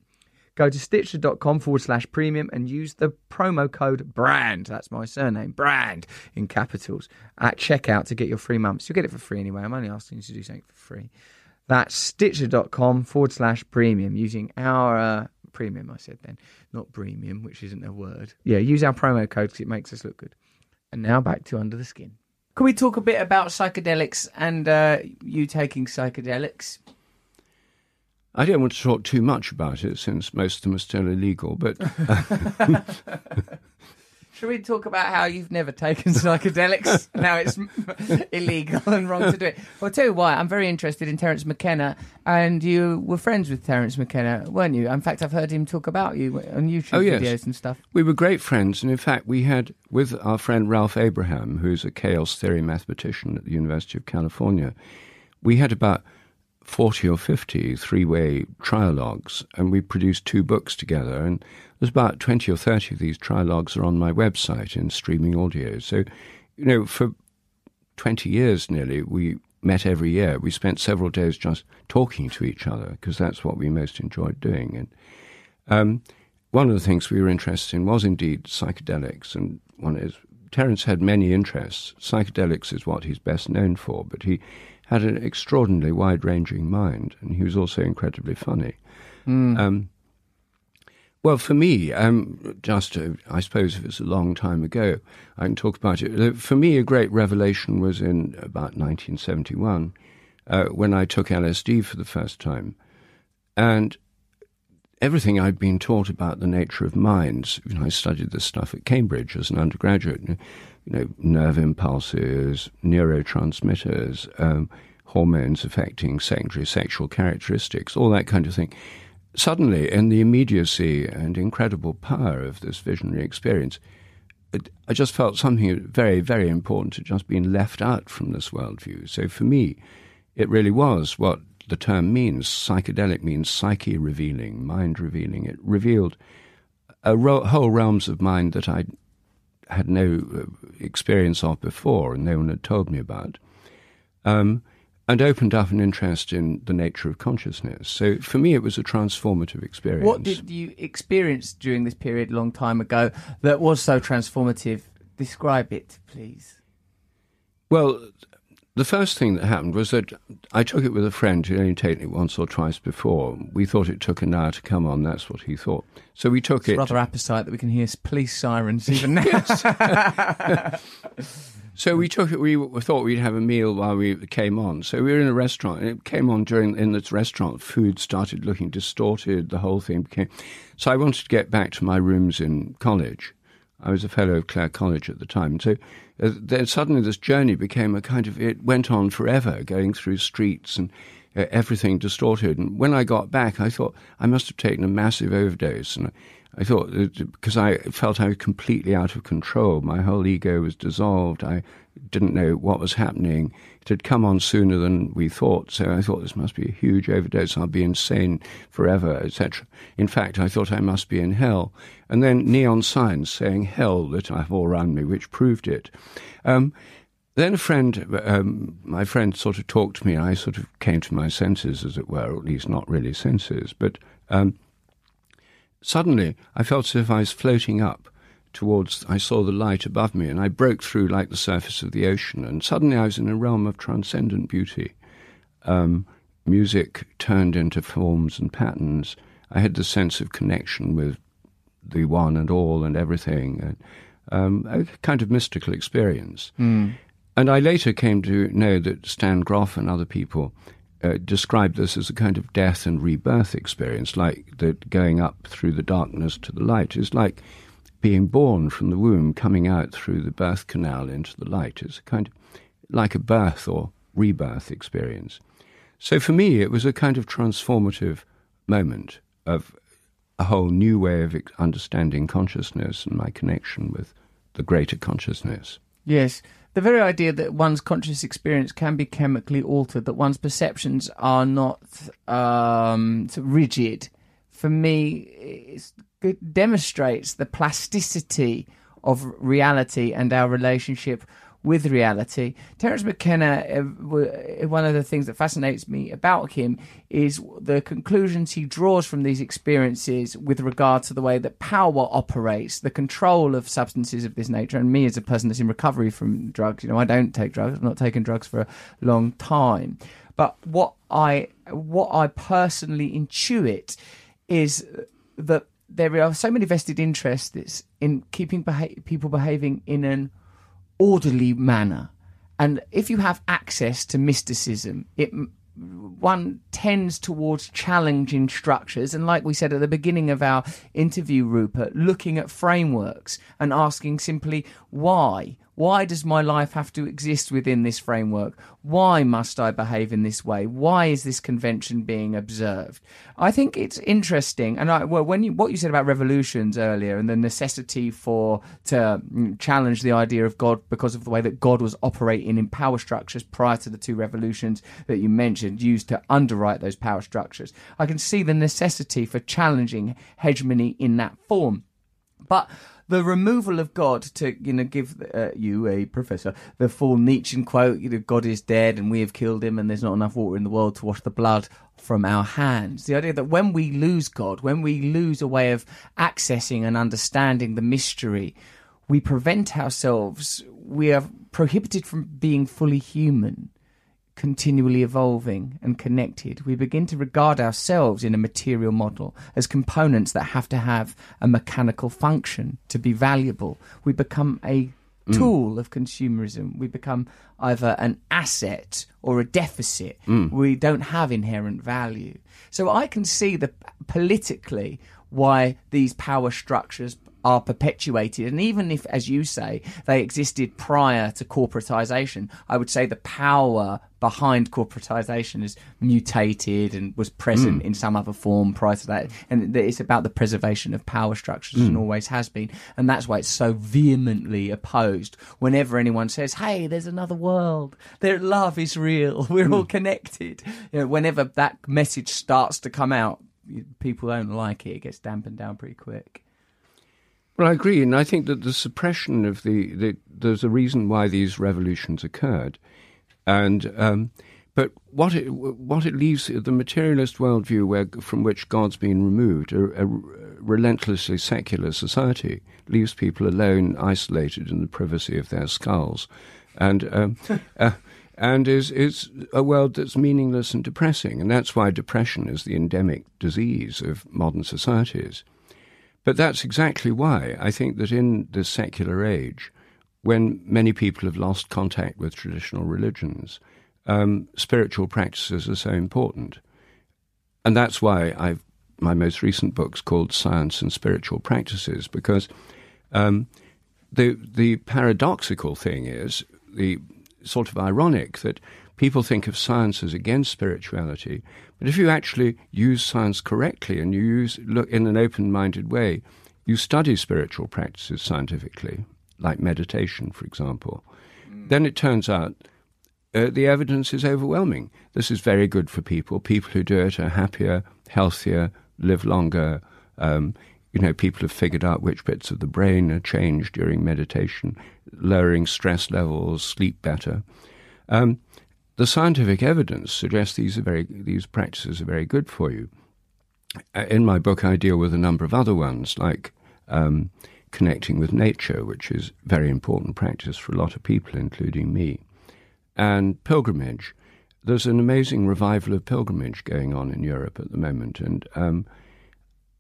Go to stitcher.com forward slash premium and use the promo code BRAND, that's my surname, BRAND, in capitals, at checkout to get your free months. You'll get it for free anyway. I'm only asking you to do something for free. That's stitcher.com forward slash premium using our uh, premium, I said then, not premium, which isn't a word. Yeah, use our promo code because it makes us look good. And now back to Under the Skin. Can we talk a bit about psychedelics and uh, you taking psychedelics? I don't want to talk too much about it since most of them are still illegal, but. Should we talk about how you've never taken psychedelics? now it's illegal and wrong to do it. Well, I'll tell you why. I'm very interested in Terence McKenna, and you were friends with Terence McKenna, weren't you? In fact, I've heard him talk about you on YouTube oh, yes. videos and stuff. We were great friends, and in fact, we had with our friend Ralph Abraham, who's a chaos theory mathematician at the University of California, we had about 40 or 50 three way trialogues, and we produced two books together. And there's about 20 or 30 of these trialogues are on my website in streaming audio. So, you know, for 20 years nearly, we met every year. We spent several days just talking to each other because that's what we most enjoyed doing. And um, one of the things we were interested in was indeed psychedelics. And one is, Terence had many interests. Psychedelics is what he's best known for, but he had an extraordinarily wide ranging mind, and he was also incredibly funny. Mm. Um, well, for me, um, just uh, I suppose if it's a long time ago, I can talk about it. Uh, for me, a great revelation was in about 1971 uh, when I took LSD for the first time. And everything I'd been taught about the nature of minds, you know, I studied this stuff at Cambridge as an undergraduate, you know, nerve impulses, neurotransmitters, um, hormones affecting secondary sexual characteristics, all that kind of thing suddenly, in the immediacy and incredible power of this visionary experience, it, I just felt something very, very important had just been left out from this worldview. So for me, it really was what the term means. Psychedelic means psyche revealing, mind revealing. It revealed a ro- whole realms of mind that I had no uh, experience of before and no one had told me about. Um, and opened up an interest in the nature of consciousness. So for me, it was a transformative experience. What did you experience during this period, a long time ago, that was so transformative? Describe it, please. Well, the first thing that happened was that I took it with a friend who only taken it once or twice before. We thought it took an hour to come on. That's what he thought. So we took it. it's it. Rather appetite that we can hear police sirens even now. So we took it. We thought we'd have a meal while we came on. So we were in a restaurant, and it came on during in this restaurant. Food started looking distorted. The whole thing became. So I wanted to get back to my rooms in college. I was a fellow of Clare College at the time. So uh, suddenly this journey became a kind of. It went on forever, going through streets and uh, everything distorted. And when I got back, I thought I must have taken a massive overdose. And I thought, because I felt I was completely out of control. My whole ego was dissolved. I didn't know what was happening. It had come on sooner than we thought, so I thought this must be a huge overdose. I'll be insane forever, etc. In fact, I thought I must be in hell. And then neon signs saying hell lit up all around me, which proved it. Um, then a friend, um, my friend sort of talked to me. I sort of came to my senses, as it were, or at least not really senses, but um, Suddenly, I felt as if I was floating up towards, I saw the light above me, and I broke through like the surface of the ocean, and suddenly I was in a realm of transcendent beauty. Um, music turned into forms and patterns. I had the sense of connection with the one and all and everything, and um, a kind of mystical experience. Mm. And I later came to know that Stan Grof and other people uh, described this as a kind of death and rebirth experience, like that going up through the darkness to the light is like being born from the womb, coming out through the birth canal into the light. It's a kind of like a birth or rebirth experience. So for me, it was a kind of transformative moment of a whole new way of understanding consciousness and my connection with the greater consciousness. Yes the very idea that one's conscious experience can be chemically altered, that one's perceptions are not um, rigid, for me, it demonstrates the plasticity of reality and our relationship with reality. Terence McKenna, uh, uh, one of the things that fascinates me about him is the conclusions he draws from these experiences with regard to the way that power operates, the control of substances of this nature. And me, as a person that's in recovery from drugs, you know, I don't take drugs. I've not taken drugs for a long time. But what I what I personally intuit is that there are so many vested interests in keeping beha- people behaving in an orderly manner. And if you have access to mysticism, it one tends towards challenging structures. And like we said at the beginning of our interview, Rupert, looking at frameworks and asking simply why? Why does my life have to exist within this framework? Why must I behave in this way? Why is this convention being observed? I think it's interesting, and I, well, when you what you said about revolutions earlier and the necessity for to mm, challenge the idea of God because of the way that God was operating in power structures prior to the two revolutions that you mentioned, used to underwrite those power structures. I can see the necessity for challenging hegemony in that form, but the removal of God to you know give uh, you a professor the full Nietzschean quote you know God is dead and we have killed him and there's not enough water in the world to wash the blood from our hands. The idea that when we lose God when we lose a way of accessing and understanding the mystery we prevent ourselves we are prohibited from being fully human continually evolving and connected, we begin to regard ourselves in a material model as components that have to have a mechanical function to be valuable. We become a mm. tool of consumerism. We become either an asset or a deficit. Mm. We don't have inherent value. So I can see the politically why these power structures are perpetuated. And even if, as you say, they existed prior to corporatization, I would say the power behind corporatization is mutated and was present mm. in some other form prior to that. And it's about the preservation of power structures mm. and always has been. And that's why it's so vehemently opposed whenever anyone says, hey, there's another world, their love is real, we're mm. all connected. You know, whenever that message starts to come out, people don't like it, it gets dampened down pretty quick. Well, I agree, and I think that the suppression of the, the there's a reason why these revolutions occurred, and um, but what it what it leaves the materialist worldview where from which God's been removed, a, a relentlessly secular society, leaves people alone, isolated in the privacy of their skulls, and um, uh, and is is a world that's meaningless and depressing, and that's why depression is the endemic disease of modern societies. But that's exactly why I think that in this secular age, when many people have lost contact with traditional religions, um, spiritual practices are so important. And that's why I've, my most recent book's called Science and Spiritual Practices, because um, the, the paradoxical thing is, the sort of ironic, that people think of science as against spirituality, but if you actually use science correctly and you use look in an open-minded way, you study spiritual practices scientifically, like meditation, for example, then it turns out uh, the evidence is overwhelming. This is very good for people. People who do it are happier, healthier, live longer. Um, you know, people have figured out which bits of the brain are changed during meditation, lowering stress levels, sleep better. Um, the scientific evidence suggests these are very these practices are very good for you. Uh, in my book, I deal with a number of other ones, like um, connecting with nature, which is very important practice for a lot of people, including me, and pilgrimage. There's an amazing revival of pilgrimage going on in Europe at the moment, and um,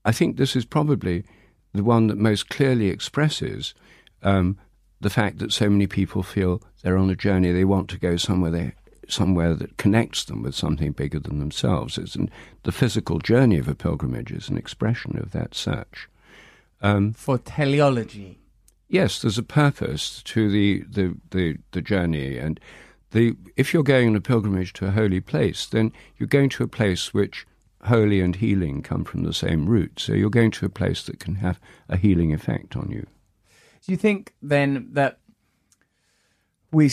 I think this is probably the one that most clearly expresses um, the fact that so many people feel they're on a journey, they want to go somewhere they somewhere that connects them with something bigger than themselves. It's an, the physical journey of a pilgrimage is an expression of that search. Um, For teleology. Yes, there's a purpose to the, the, the, the journey. And the, if you're going on a pilgrimage to a holy place, then you're going to a place which holy and healing come from the same root. So you're going to a place that can have a healing effect on you. Do you think then that we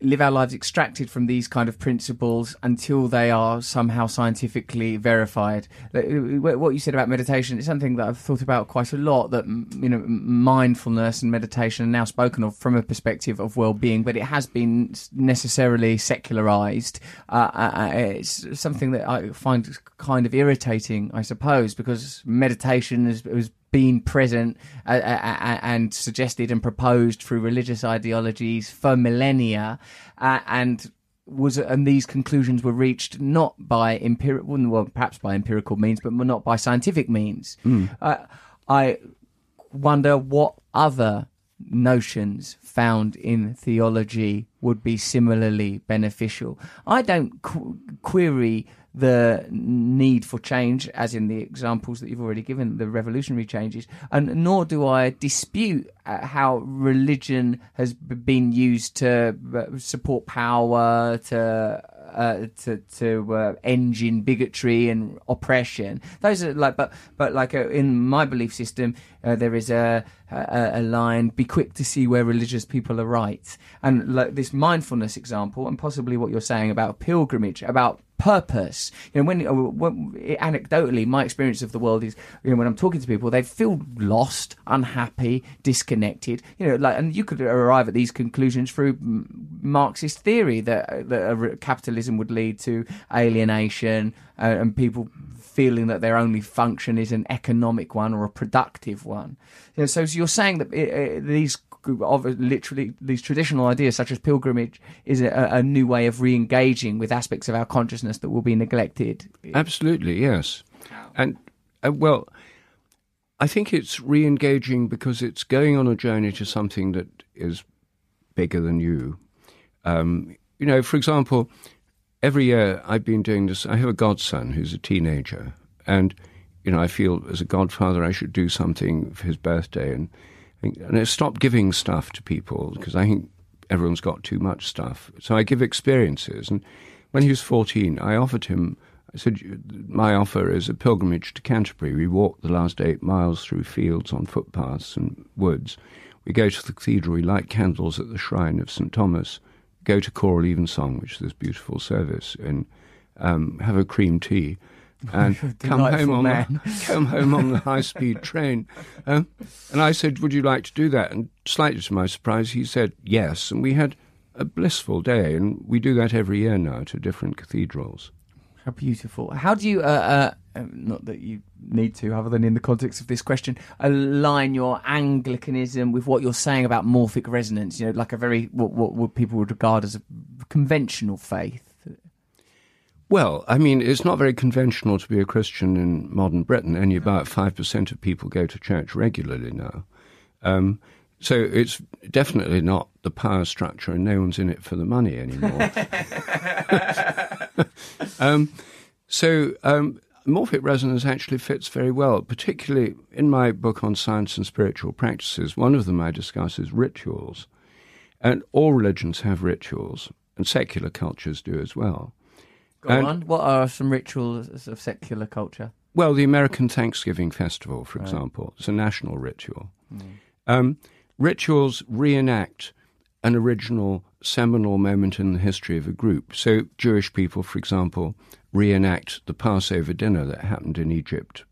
live our lives extracted from these kind of principles until they are somehow scientifically verified. What you said about meditation is something that I've thought about quite a lot. That you know, mindfulness and meditation are now spoken of from a perspective of well-being, but it has been necessarily secularized. Uh, uh, uh it's something that I find kind of irritating, I suppose, because meditation has been present uh, uh, uh, and suggested and proposed through religious ideologies for millennia, uh, and was and these conclusions were reached not by empirical, well, perhaps by empirical means, but not by scientific means. Mm. I wonder what other notions found in theology would be similarly beneficial. I don't query the need for change, as in the examples that you've already given, the revolutionary changes, and nor do I dispute uh, how religion has been used to support power, to uh, to to uh, engine bigotry and oppression. Those are like, but but like uh, in my belief system, uh, there is a, a, a line: "Be quick to see where religious people are right." And like this mindfulness example, and possibly what you're saying about pilgrimage, about purpose. You know, when, uh, when, anecdotally, my experience of the world is, you know, when I'm talking to people, they feel lost, unhappy, disconnected. You know, like, and you could arrive at these conclusions through Marxist theory that that capitalism would lead to alienation uh, and people feeling that their only function is an economic one or a productive one. You know, so, you're saying that uh, these of literally these traditional ideas such as pilgrimage is a, a new way of re-engaging with aspects of our consciousness that will be neglected. Absolutely, yes, and uh, well. I think it's re engaging because it's going on a journey to something that is bigger than you. Um, you know, for example, every year I've been doing this. I have a godson who's a teenager, and you know, I feel as a godfather I should do something for his birthday, and and I stopped giving stuff to people because I think everyone's got too much stuff. So I give experiences. And when he was 14, I offered him, I said, My offer is a pilgrimage to Canterbury. We walk the last eight miles through fields on footpaths and woods. We go to the cathedral, we light candles at the shrine of St. Thomas, go to choral evensong, which is this beautiful service, and um, have a cream tea and come home on the, come home on the high speed train. Um, and I said, "Would you like to do that?" And slightly to my surprise, he said yes. And we had a blissful day, and we do that every year now to different cathedrals. How beautiful! How do you, uh, uh, um, not that you need to, other than in the context of this question, align your Anglicanism with what you're saying about morphic resonance? You know, like a very what, what, what people would regard as a conventional faith. Well, I mean, it's not very conventional to be a Christian in modern Britain. Only about 5% of people go to church regularly now. Um, so it's definitely not the power structure, and no one's in it for the money anymore. um, so um, morphic resonance actually fits very well, particularly in my book on science and spiritual practices. One of them I discuss is rituals. And all religions have rituals, and secular cultures do as well. Go and, on. What are some rituals of secular culture? Well, the American Thanksgiving Festival, for right. example, it's a national ritual. Mm. Um, rituals reenact an original seminal moment in the history of a group. So, Jewish people, for example, reenact the Passover dinner that happened in Egypt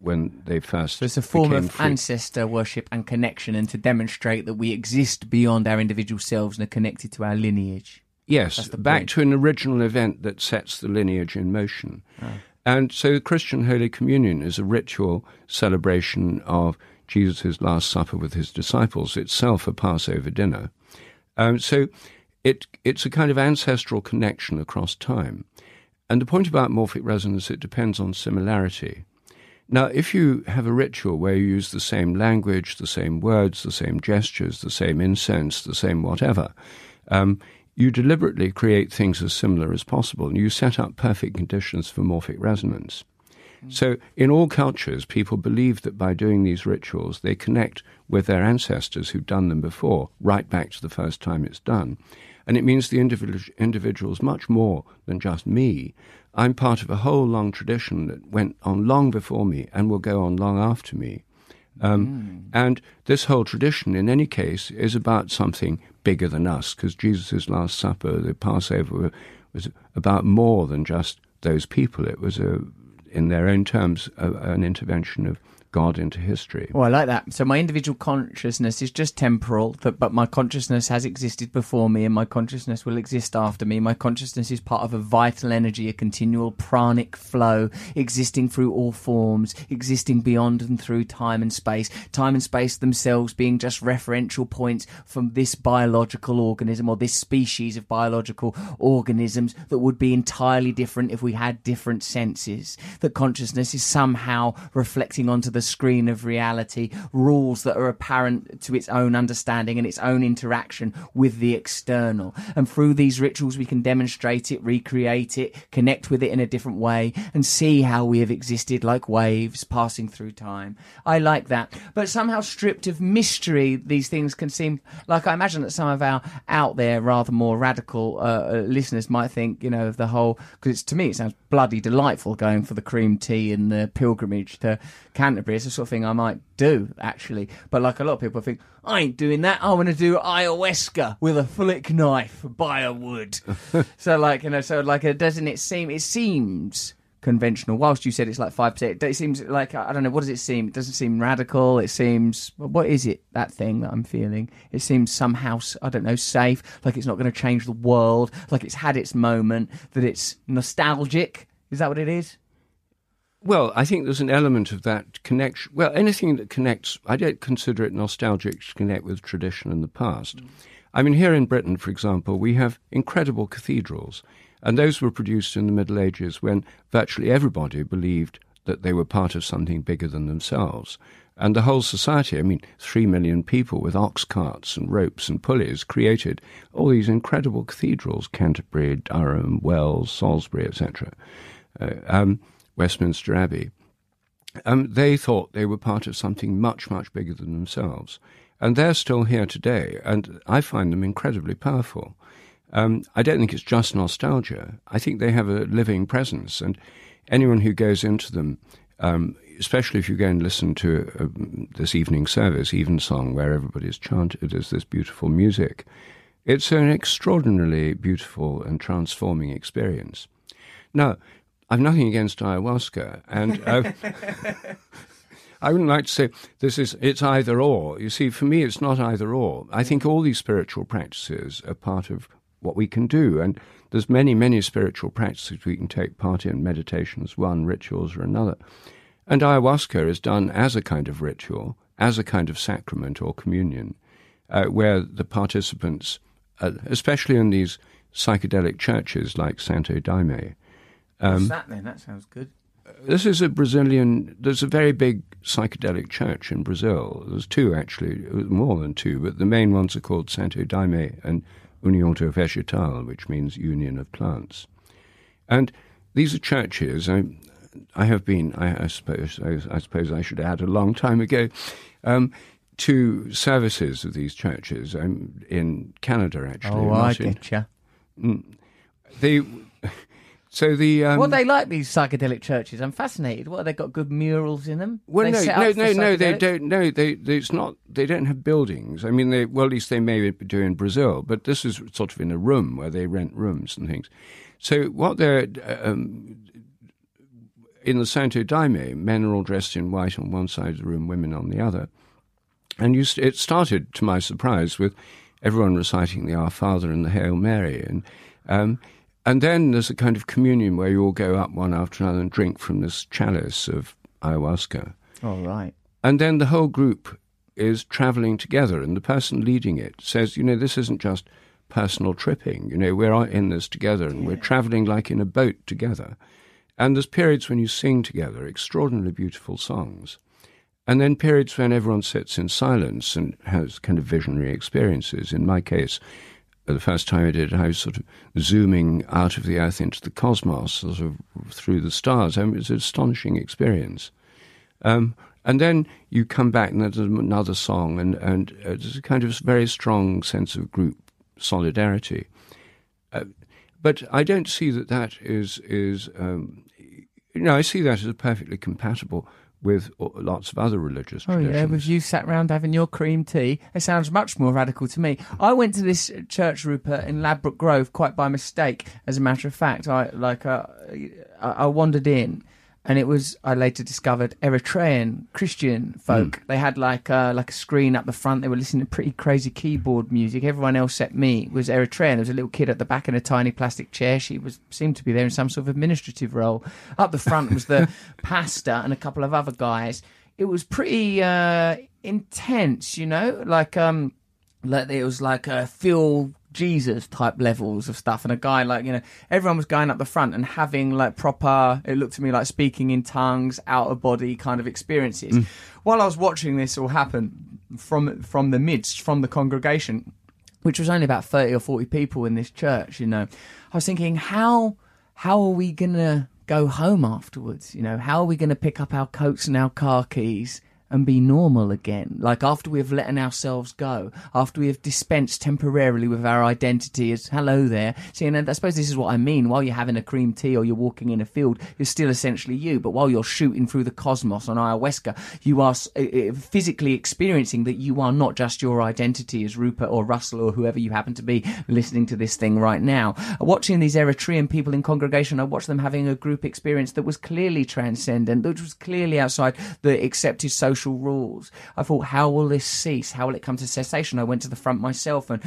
when they first. So it's a form of free. ancestor worship and connection, and to demonstrate that we exist beyond our individual selves and are connected to our lineage. Yes, back point. to an original event that sets the lineage in motion. Oh. And so Christian Holy Communion is a ritual celebration of Jesus' Last Supper with his disciples, itself a Passover dinner. Um, so it, it's a kind of ancestral connection across time. And the point about morphic resonance, it depends on similarity. Now, if you have a ritual where you use the same language, the same words, the same gestures, the same incense, the same whatever, um, you deliberately create things as similar as possible and you set up perfect conditions for morphic resonance. Mm. So, in all cultures, people believe that by doing these rituals, they connect with their ancestors who've done them before, right back to the first time it's done. And it means the individual, individual's much more than just me. I'm part of a whole long tradition that went on long before me and will go on long after me. Um, mm. And this whole tradition, in any case, is about something bigger than us, because Jesus' Last Supper, the Passover, was about more than just those people. It was, a, in their own terms, a, an intervention of God into history. Oh, I like that. So my individual consciousness is just temporal, but my consciousness has existed before me and my consciousness will exist after me. My consciousness is part of a vital energy, a continual pranic flow, existing through all forms, existing beyond and through time and space. Time and space themselves being just referential points from this biological organism or this species of biological organisms that would be entirely different if we had different senses. That consciousness is somehow reflecting onto the screen of reality, rules that are apparent to its own understanding and its own interaction with the external. And through these rituals, we can demonstrate it, recreate it, connect with it in a different way, and see how we have existed like waves passing through time. I like that. But somehow stripped of mystery, these things can seem like I imagine that some of our out there, rather more radical uh, uh listeners might think, you know, of the whole, because to me it sounds bloody delightful going for the cream tea and the pilgrimage to Canterbury. It's the sort of thing I might do, actually. But like a lot of people think, I ain't doing that. I want to do ayahuasca with a flick knife by a wood. so like, you know, so like, uh, doesn't it seem, it seems conventional. Whilst you said it's like five percent, it seems like I don't know. What does it seem? It doesn't seem radical. It seems what is it? That thing that I'm feeling. It seems somehow I don't know safe. Like it's not going to change the world. Like it's had its moment. That it's nostalgic. Is that what it is? Well, I think there's an element of that connection. Well, anything that connects, I don't consider it nostalgic to connect with tradition and the past. Mm. I mean, here in Britain, for example, we have incredible cathedrals. And those were produced in the Middle Ages when virtually everybody believed that they were part of something bigger than themselves. And the whole society, I mean, three million people with ox carts and ropes and pulleys created all these incredible cathedrals Canterbury, Durham, Wells, Salisbury, etc., uh, um, Westminster Abbey. Um, they thought they were part of something much, much bigger than themselves. And they're still here today, and I find them incredibly powerful. Um, I don't think it's just nostalgia. I think they have a living presence, and anyone who goes into them, um, especially if you go and listen to uh, this evening service, Evensong, where everybody's chanted, there's this beautiful music. It's an extraordinarily beautiful and transforming experience. Now, I've nothing against ayahuasca, and uh, I wouldn't like to say this is it's either or. You see, for me, it's not either or. I think all these spiritual practices are part of what we can do. And there's many, many spiritual practices we can take part in. Meditation is one, rituals are another. And ayahuasca is done as a kind of ritual, as a kind of sacrament or communion, uh, where the participants, uh, especially in these psychedelic churches like Santo Daime. Um, What's that then? That sounds good. This is a Brazilian. There's a very big psychedelic church in Brazil. There's two actually, more than two, but the main ones are called Santo Daime and de Vegetal, which means Union of Plants. And these are churches. I, I have been, I, I suppose, I, I, suppose I should add, a long time ago, um, to services of these churches. I'm in Canada, actually. Oh, I get you. Mm. They so the um, what they like these psychedelic churches? I'm fascinated. What they got good murals in them? Well, they no, no, no, no. They don't. No, they, they. It's not. They don't have buildings. I mean, they. Well, at least they may do in Brazil, but this is sort of in a room where they rent rooms and things. So what they're um, in the Santo Daime, men are all dressed in white on one side of the room, women on the other, and you, it started, to my surprise, with everyone reciting the Our Father and the Hail Mary, and um, and then there's a kind of communion where you all go up one after another and drink from this chalice of ayahuasca. All right. And then the whole group is traveling together, and the person leading it says, you know, this isn't just personal tripping. You know, we're in this together, and yeah. we're traveling like in a boat together. And there's periods when you sing together, extraordinarily beautiful songs. And then periods when everyone sits in silence and has kind of visionary experiences. In my case, the first time I did I was sort of zooming out of the Earth into the cosmos, sort of through the stars. I mean, it was an astonishing experience. Um, and then you come back and there's another song, and, and uh, there's a kind of very strong sense of group solidarity. Uh, but I don't see that that is, is um, you know, I see that as perfectly compatible with lots of other religious oh, traditions. yeah, with you sat round having your cream tea. It sounds much more radical to me. I went to this church, Rupert, in Ladbroke Grove quite by mistake. As a matter of fact, I like uh, I wandered in and it was I later discovered Eritrean Christian folk. Mm. They had like uh, like a screen up the front. They were listening to pretty crazy keyboard music. Everyone else except me was Eritrean. There was a little kid at the back in a tiny plastic chair. She was seemed to be there in some sort of administrative role. Up the front was the pastor and a couple of other guys. It was pretty uh, intense, you know, like um, like it was like a Phil Jesus type levels of stuff, and a guy like you know everyone was going up the front and having like proper. It looked to me like speaking in tongues, out of body kind of experiences. Mm. While I was watching this all happen from from the midst, from the congregation, which was only about thirty or forty people in this church, you know, I was thinking how how are we gonna go home afterwards? You know, how are we gonna pick up our coats and our car keys? And be normal again. Like after we have letting ourselves go, after we have dispensed temporarily with our identity as hello there. See, and I suppose this is what I mean. While you're having a cream tea or you're walking in a field, you're still essentially you. But while you're shooting through the cosmos on ayahuasca, you are physically experiencing that you are not just your identity as Rupert or Russell or whoever you happen to be listening to this thing right now. Watching these Eritrean people in congregation, I watched them having a group experience that was clearly transcendent, which was clearly outside the accepted social social rules. I thought, how will this cease? How will it come to cessation? I went to the front myself, and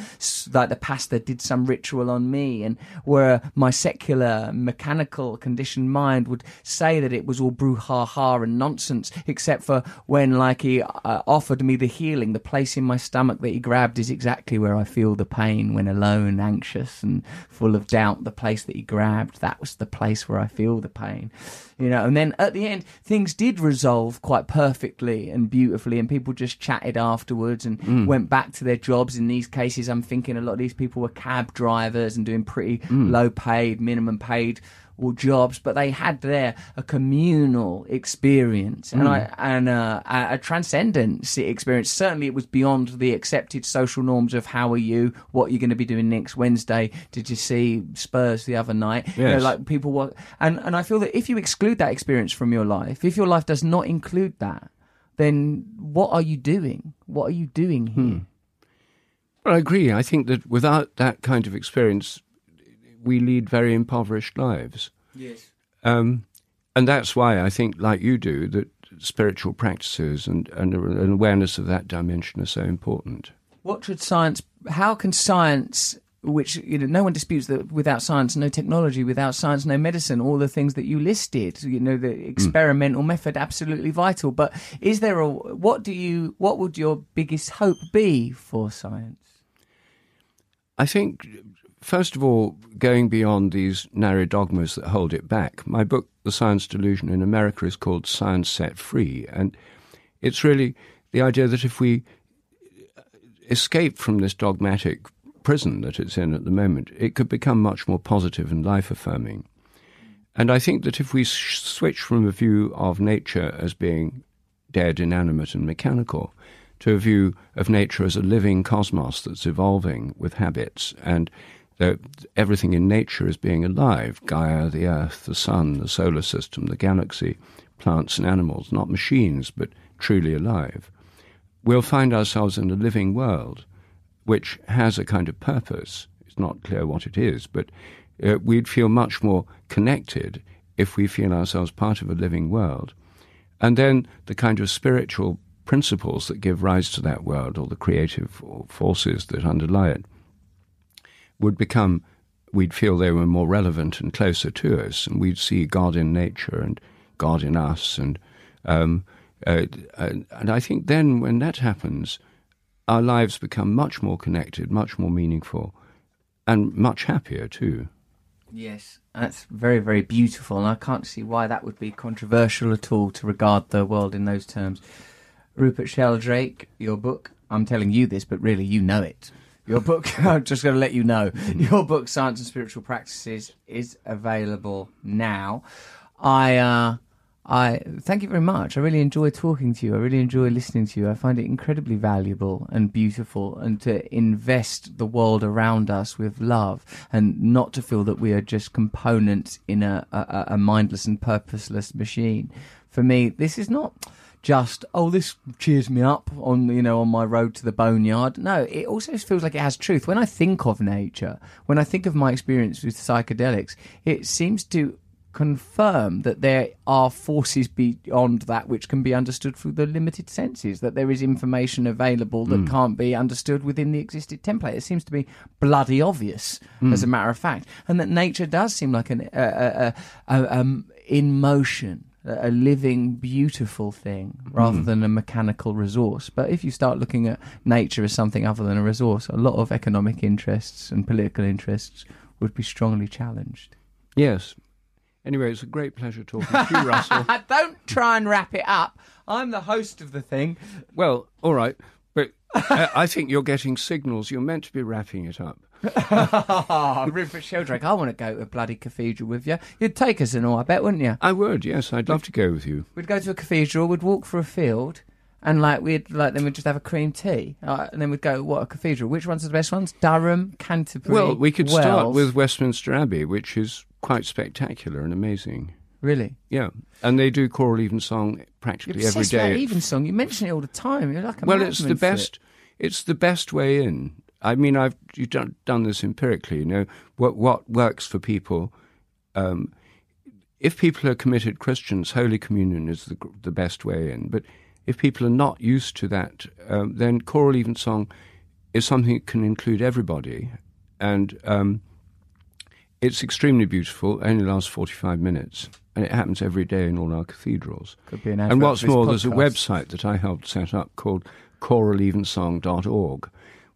like the pastor did some ritual on me, and where my secular, mechanical, conditioned mind would say that it was all brouhaha and nonsense, except for when, like, he uh, offered me the healing, the place in my stomach that he grabbed is exactly where I feel the pain when alone, anxious, and full of doubt. The place that he grabbed, that was the place where I feel the pain you know. And then at the end, things did resolve quite perfectly and beautifully, and people just chatted afterwards and mm. went back to their jobs. In these cases, I'm thinking a lot of these people were cab drivers and doing pretty mm. low paid, minimum paid or jobs, but they had there a communal experience and, mm. I, and uh, a, a transcendence experience. Certainly, it was beyond the accepted social norms of how are you, what are you going to be doing next Wednesday. Did you see Spurs the other night? Yes. You know, like people were, and and I feel that if you exclude that experience from your life, if your life does not include that, then what are you doing? What are you doing here? Hmm. Well, I agree. I think that without that kind of experience, we lead very impoverished lives. Yes. Um, and that's why I think, like you do, that spiritual practices and, and an awareness of that dimension are so important. What should science? How can science, which you know, no one disputes that without science, no technology, without science, no medicine, all the things that you listed, you know, the experimental mm. method, absolutely vital. But is there a what do you? What would your biggest hope be for science? I think first of all, going beyond these narrow dogmas that hold it back, my book, The Science Delusion in America, is called Science Set Free. And it's really the idea that if we uh, escape from this dogmatic prison that it's in at the moment, it could become much more positive and life affirming. And I think that if we switch from a view of nature as being dead, inanimate, and mechanical to a view of nature as a living cosmos that's evolving with habits and that everything in nature is being alive Gaia, the earth, the sun, the solar system, the galaxy, plants and animals, not machines, but truly alive. We'll find ourselves in a living world which has a kind of purpose. It's not clear what it is, but uh, we'd feel much more connected if we feel ourselves part of a living world. And then the kind of spiritual principles that give rise to that world, or the creative forces that underlie it, would become, we'd feel they were more relevant and closer to us, and we'd see God in nature and God in us. And, um, uh, and, I think then when that happens, our lives become much more connected, much more meaningful, and much happier too. Yes, that's very, very beautiful, and I can't see why that would be controversial at all to regard the world in those terms. Rupert Sheldrake, your book, I'm telling you this, but really you know it. Your book, I'm just going to let you know, your book, Science and Spiritual Practices, is available now. I, uh, I thank you very much. I really enjoy talking to you. I really enjoy listening to you. I find it incredibly valuable and beautiful, and to invest the world around us with love, and not to feel that we are just components in a, a, a mindless and purposeless machine. For me, this is not just oh this cheers me up on you know on my road to the boneyard no it also feels like it has truth when i think of nature when i think of my experience with psychedelics it seems to confirm that there are forces beyond that which can be understood through the limited senses, that there is information available that mm. can't be understood within the existed template. It seems to be bloody obvious, mm. as a matter of fact, and that nature does seem like an uh, uh, uh, um, in motion a living, beautiful thing rather Mm. than a mechanical resource. But if you start looking at nature as something other than a resource, a lot of economic interests and political interests would be strongly challenged. Yes. Anyway, it's a great pleasure talking to you, Russell. Don't try and wrap it up. I'm the host of the thing. Well, all right, but uh, I think you're getting signals. You're meant to be wrapping it up. Rupert Sheldrake, I want to go to a bloody cathedral with you. You'd take us and all, I bet, wouldn't you? I would, yes. I'd love to go with you. We'd go to a cathedral, we'd walk through a field, and like we'd like then we'd just have a cream tea, uh, and then we'd go what a cathedral. Which ones are the best ones? Durham, Canterbury. Well, we could start with Westminster Abbey, which is quite spectacular and amazing. really. Yeah, and they do choral evensong practically every obsessed with evensong. You mention it all the time. You're like a well, it's the for it. best. It's the best way in. I mean, I've you've done, done this empirically. You know what what works for people. Um, if people are committed Christians, Holy Communion is the the best way in. But if people are not used to that, um, then choral evensong is something that can include everybody, and um, it's extremely beautiful. It only lasts forty five minutes, and it happens every day in all our cathedrals. Could be an And what's more, there's a website that I helped set up called choralevensong.org,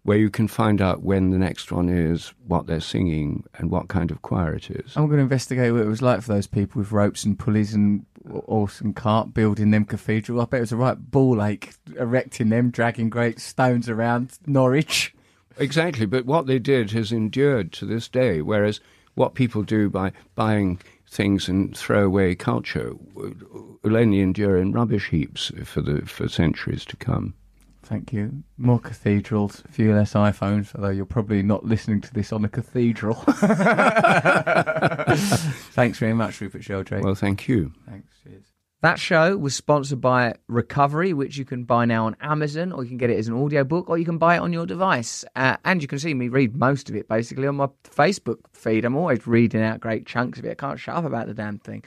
where you can find out when the next one is, what they're singing, and what kind of choir it is. I'm going to investigate what it was like for those people with ropes and pulleys and horse and cart building them cathedral. I bet it was a right ball ache erecting them, dragging great stones around Norwich. Exactly, but what they did has endured to this day, whereas what people do by buying things and throw away culture will will only endure in rubbish heaps for the for centuries to come. Thank you. More cathedrals, a few less iPhones, although you're probably not listening to this on a cathedral. Thanks very much, Rupert Sheldrake. Well, thank you. Thanks. Cheers. That show was sponsored by Recovery, which you can buy now on Amazon, or you can get it as an audiobook, or you can buy it on your device. Uh, and you can see me read most of it basically on my Facebook feed. I'm always reading out great chunks of it. I can't shut up about the damn thing.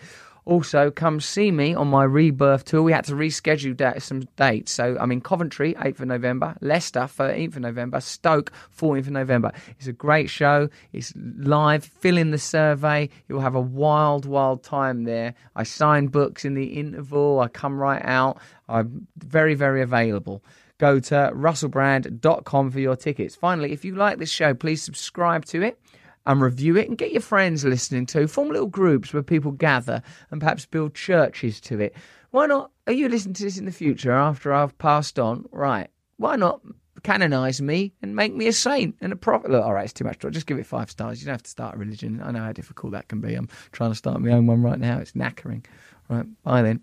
Also, come see me on my rebirth tour. We had to reschedule da- some dates. So I'm in Coventry, 8th of November, Leicester, 13th of November, Stoke, 14th of November. It's a great show. It's live. Fill in the survey. You'll have a wild, wild time there. I sign books in the interval. I come right out. I'm very, very available go to russellbrand.com for your tickets. Finally, if you like this show, please subscribe to it and review it and get your friends listening too. Form little groups where people gather and perhaps build churches to it. Why not? Are you listening to this in the future after I've passed on? Right. Why not canonize me and make me a saint and a prophet? Look, all right, it's too much. I'll Just give it five stars. You don't have to start a religion. I know how difficult that can be. I'm trying to start my own one right now. It's knackering. Right. Bye then.